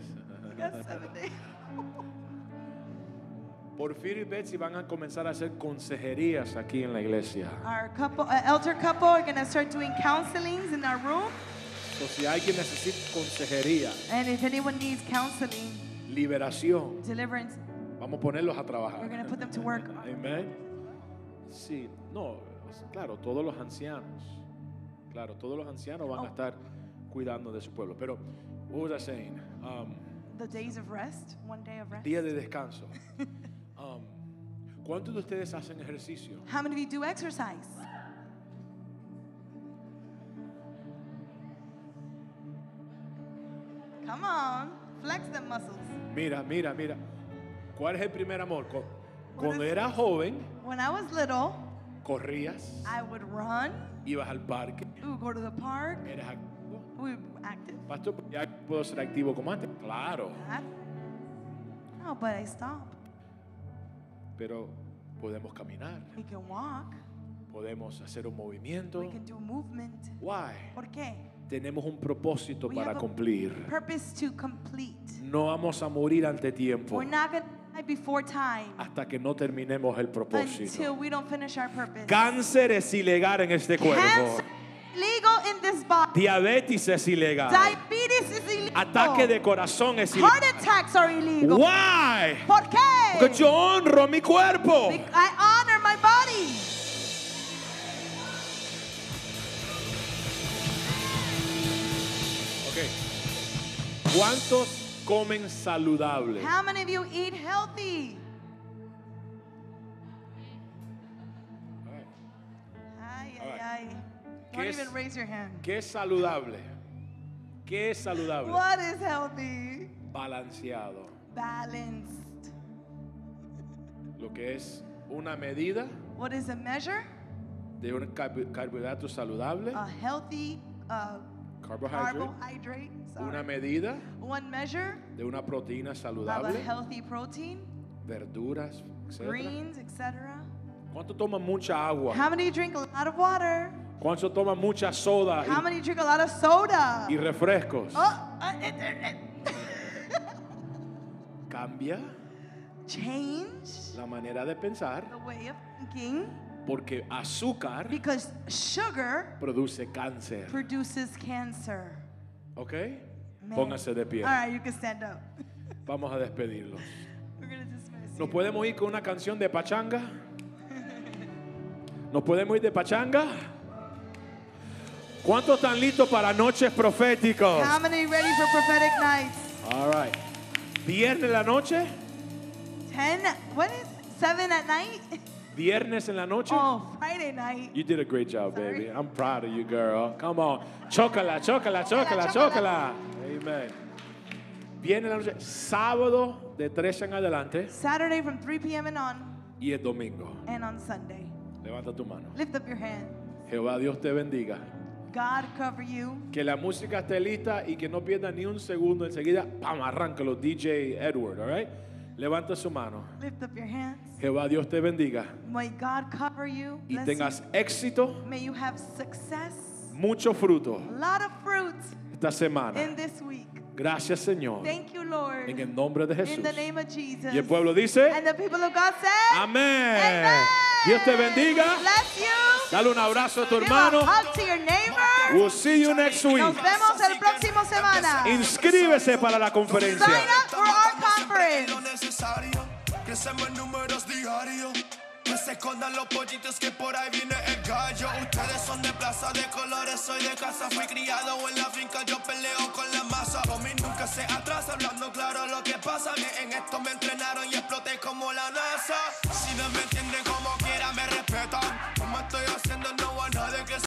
Porfirio y Betsy van a comenzar a hacer consejerías aquí en la iglesia. Our couple, uh, elder couple are going to start doing counselings in our room. O si alguien necesita consejería, And if anyone needs counseling, liberación, deliverance, vamos a ponerlos a we're trabajar. going to put them to work. Amén. Sí, no, claro, todos los ancianos, claro, todos los ancianos van a Oh. estar cuidando de su pueblo. Pero, what was I saying? Um, The days of rest, one day of rest. día de descanso. Um, ¿Cuántos de ustedes hacen ejercicio? How many of you do exercise? Come on, flex them muscles. Mira, mira, mira. ¿Cuál es el primer amor? Cu- Cuando is- eras joven, When I was little, corrías, I would run, ibas al parque, we would go to the park, eras. We would be active. Pastor, ¿ya puedo ser activo como antes? Claro, No, but I stopped. pero podemos caminar, We can walk, podemos hacer un movimiento. we can do movement. Why? ¿Por qué? Tenemos un propósito We para have a cumplir. Purpose to complete. No vamos a morir ante tiempo We're not to die before time hasta que no terminemos el until propósito. we don't finish our purpose. Cáncer es ilegal en este cuerpo. Cancer in this body. Diabetes es ilegal. Diabetes is illegal. Ataque de corazón es ilegal. Heart attacks are illegal. Why? ¿Por qué? Porque yo honro mi cuerpo. I honor my body. Ok. ¿Cuántos comen saludable? How many of you eat healthy? Ay, ay, Alright. ay. ¿Qué Don't es- even raise your hand. ¿Qué es saludable? ¿Qué es saludable? What is healthy? Balanceado. Balanced. Lo que es una medida What is a measure? de un carbo- carbohidrato saludable, A healthy uh, carbohydrate. carbohydrate. Una medida One measure de una proteína of a saludable, healthy protein, verduras, etc. greens, etc. ¿Cuánto toman mucha agua? How many drink a lot of water? ¿Cuánto toman mucha soda How many drink a lot of soda? y refrescos? Oh, uh, it- it- it- Cambia change la manera de pensar the way of thinking porque azúcar because sugar produce cáncer. produces cancer. ¿Ok? Man. Póngase de pie. All right, you can stand up. Vamos a despedirlos. We're gonna dismiss ¿Nos you. podemos ir con una canción de pachanga? ¿Nos podemos ir de pachanga? ¿Cuántos están listos para noches proféticos? How many ready for prophetic nights? All right. Viernes en la noche. Ten. What is seven at night? Viernes en la noche. Oh, Friday night. You did a great job, Sorry. baby. I'm proud of you, girl. Come on. Chócala, chócala, chócala, chócala. chócala. Amen. Viernes en la noche. Sábado de 3 en adelante. Saturday from 3 p.m. and on, Y el domingo. and on Sunday. Levanta tu mano. Lift up your hand. Jehová Dios te bendiga. God cover you. Que la música esté lista y que no pierda ni un segundo. Enseguida, ¡pam! Arráncalo, DJ Edward, all right? Levanta su mano. Lift up your hands. Jehová Dios te bendiga. May God cover you. Y tengas you. éxito, May you have success. mucho fruto A lot of fruit esta semana. in this week. Gracias, Señor. Thank you, Lord. En el nombre de Jesús. In the name of Jesus. Y el pueblo dice, And the people of God said, Amén. Amen. Dios te bendiga. Bless you. Dale un abrazo a tu Give a hermano. hug to your neighbor. We'll see you next week. Nos vemos el próximo semana. Inscríbese para la conferencia. Sign up for our conference. necesario. Crecemos en números diarios. Que se escondan los pollitos que por ahí viene el gallo. Ustedes son de plaza de colores, soy de casa. Fui criado en la finca, yo peleo con la masa. Mí nunca se atrasa, hablando claro lo que pasa. Que en esto me entrenaron y exploté como la NASA.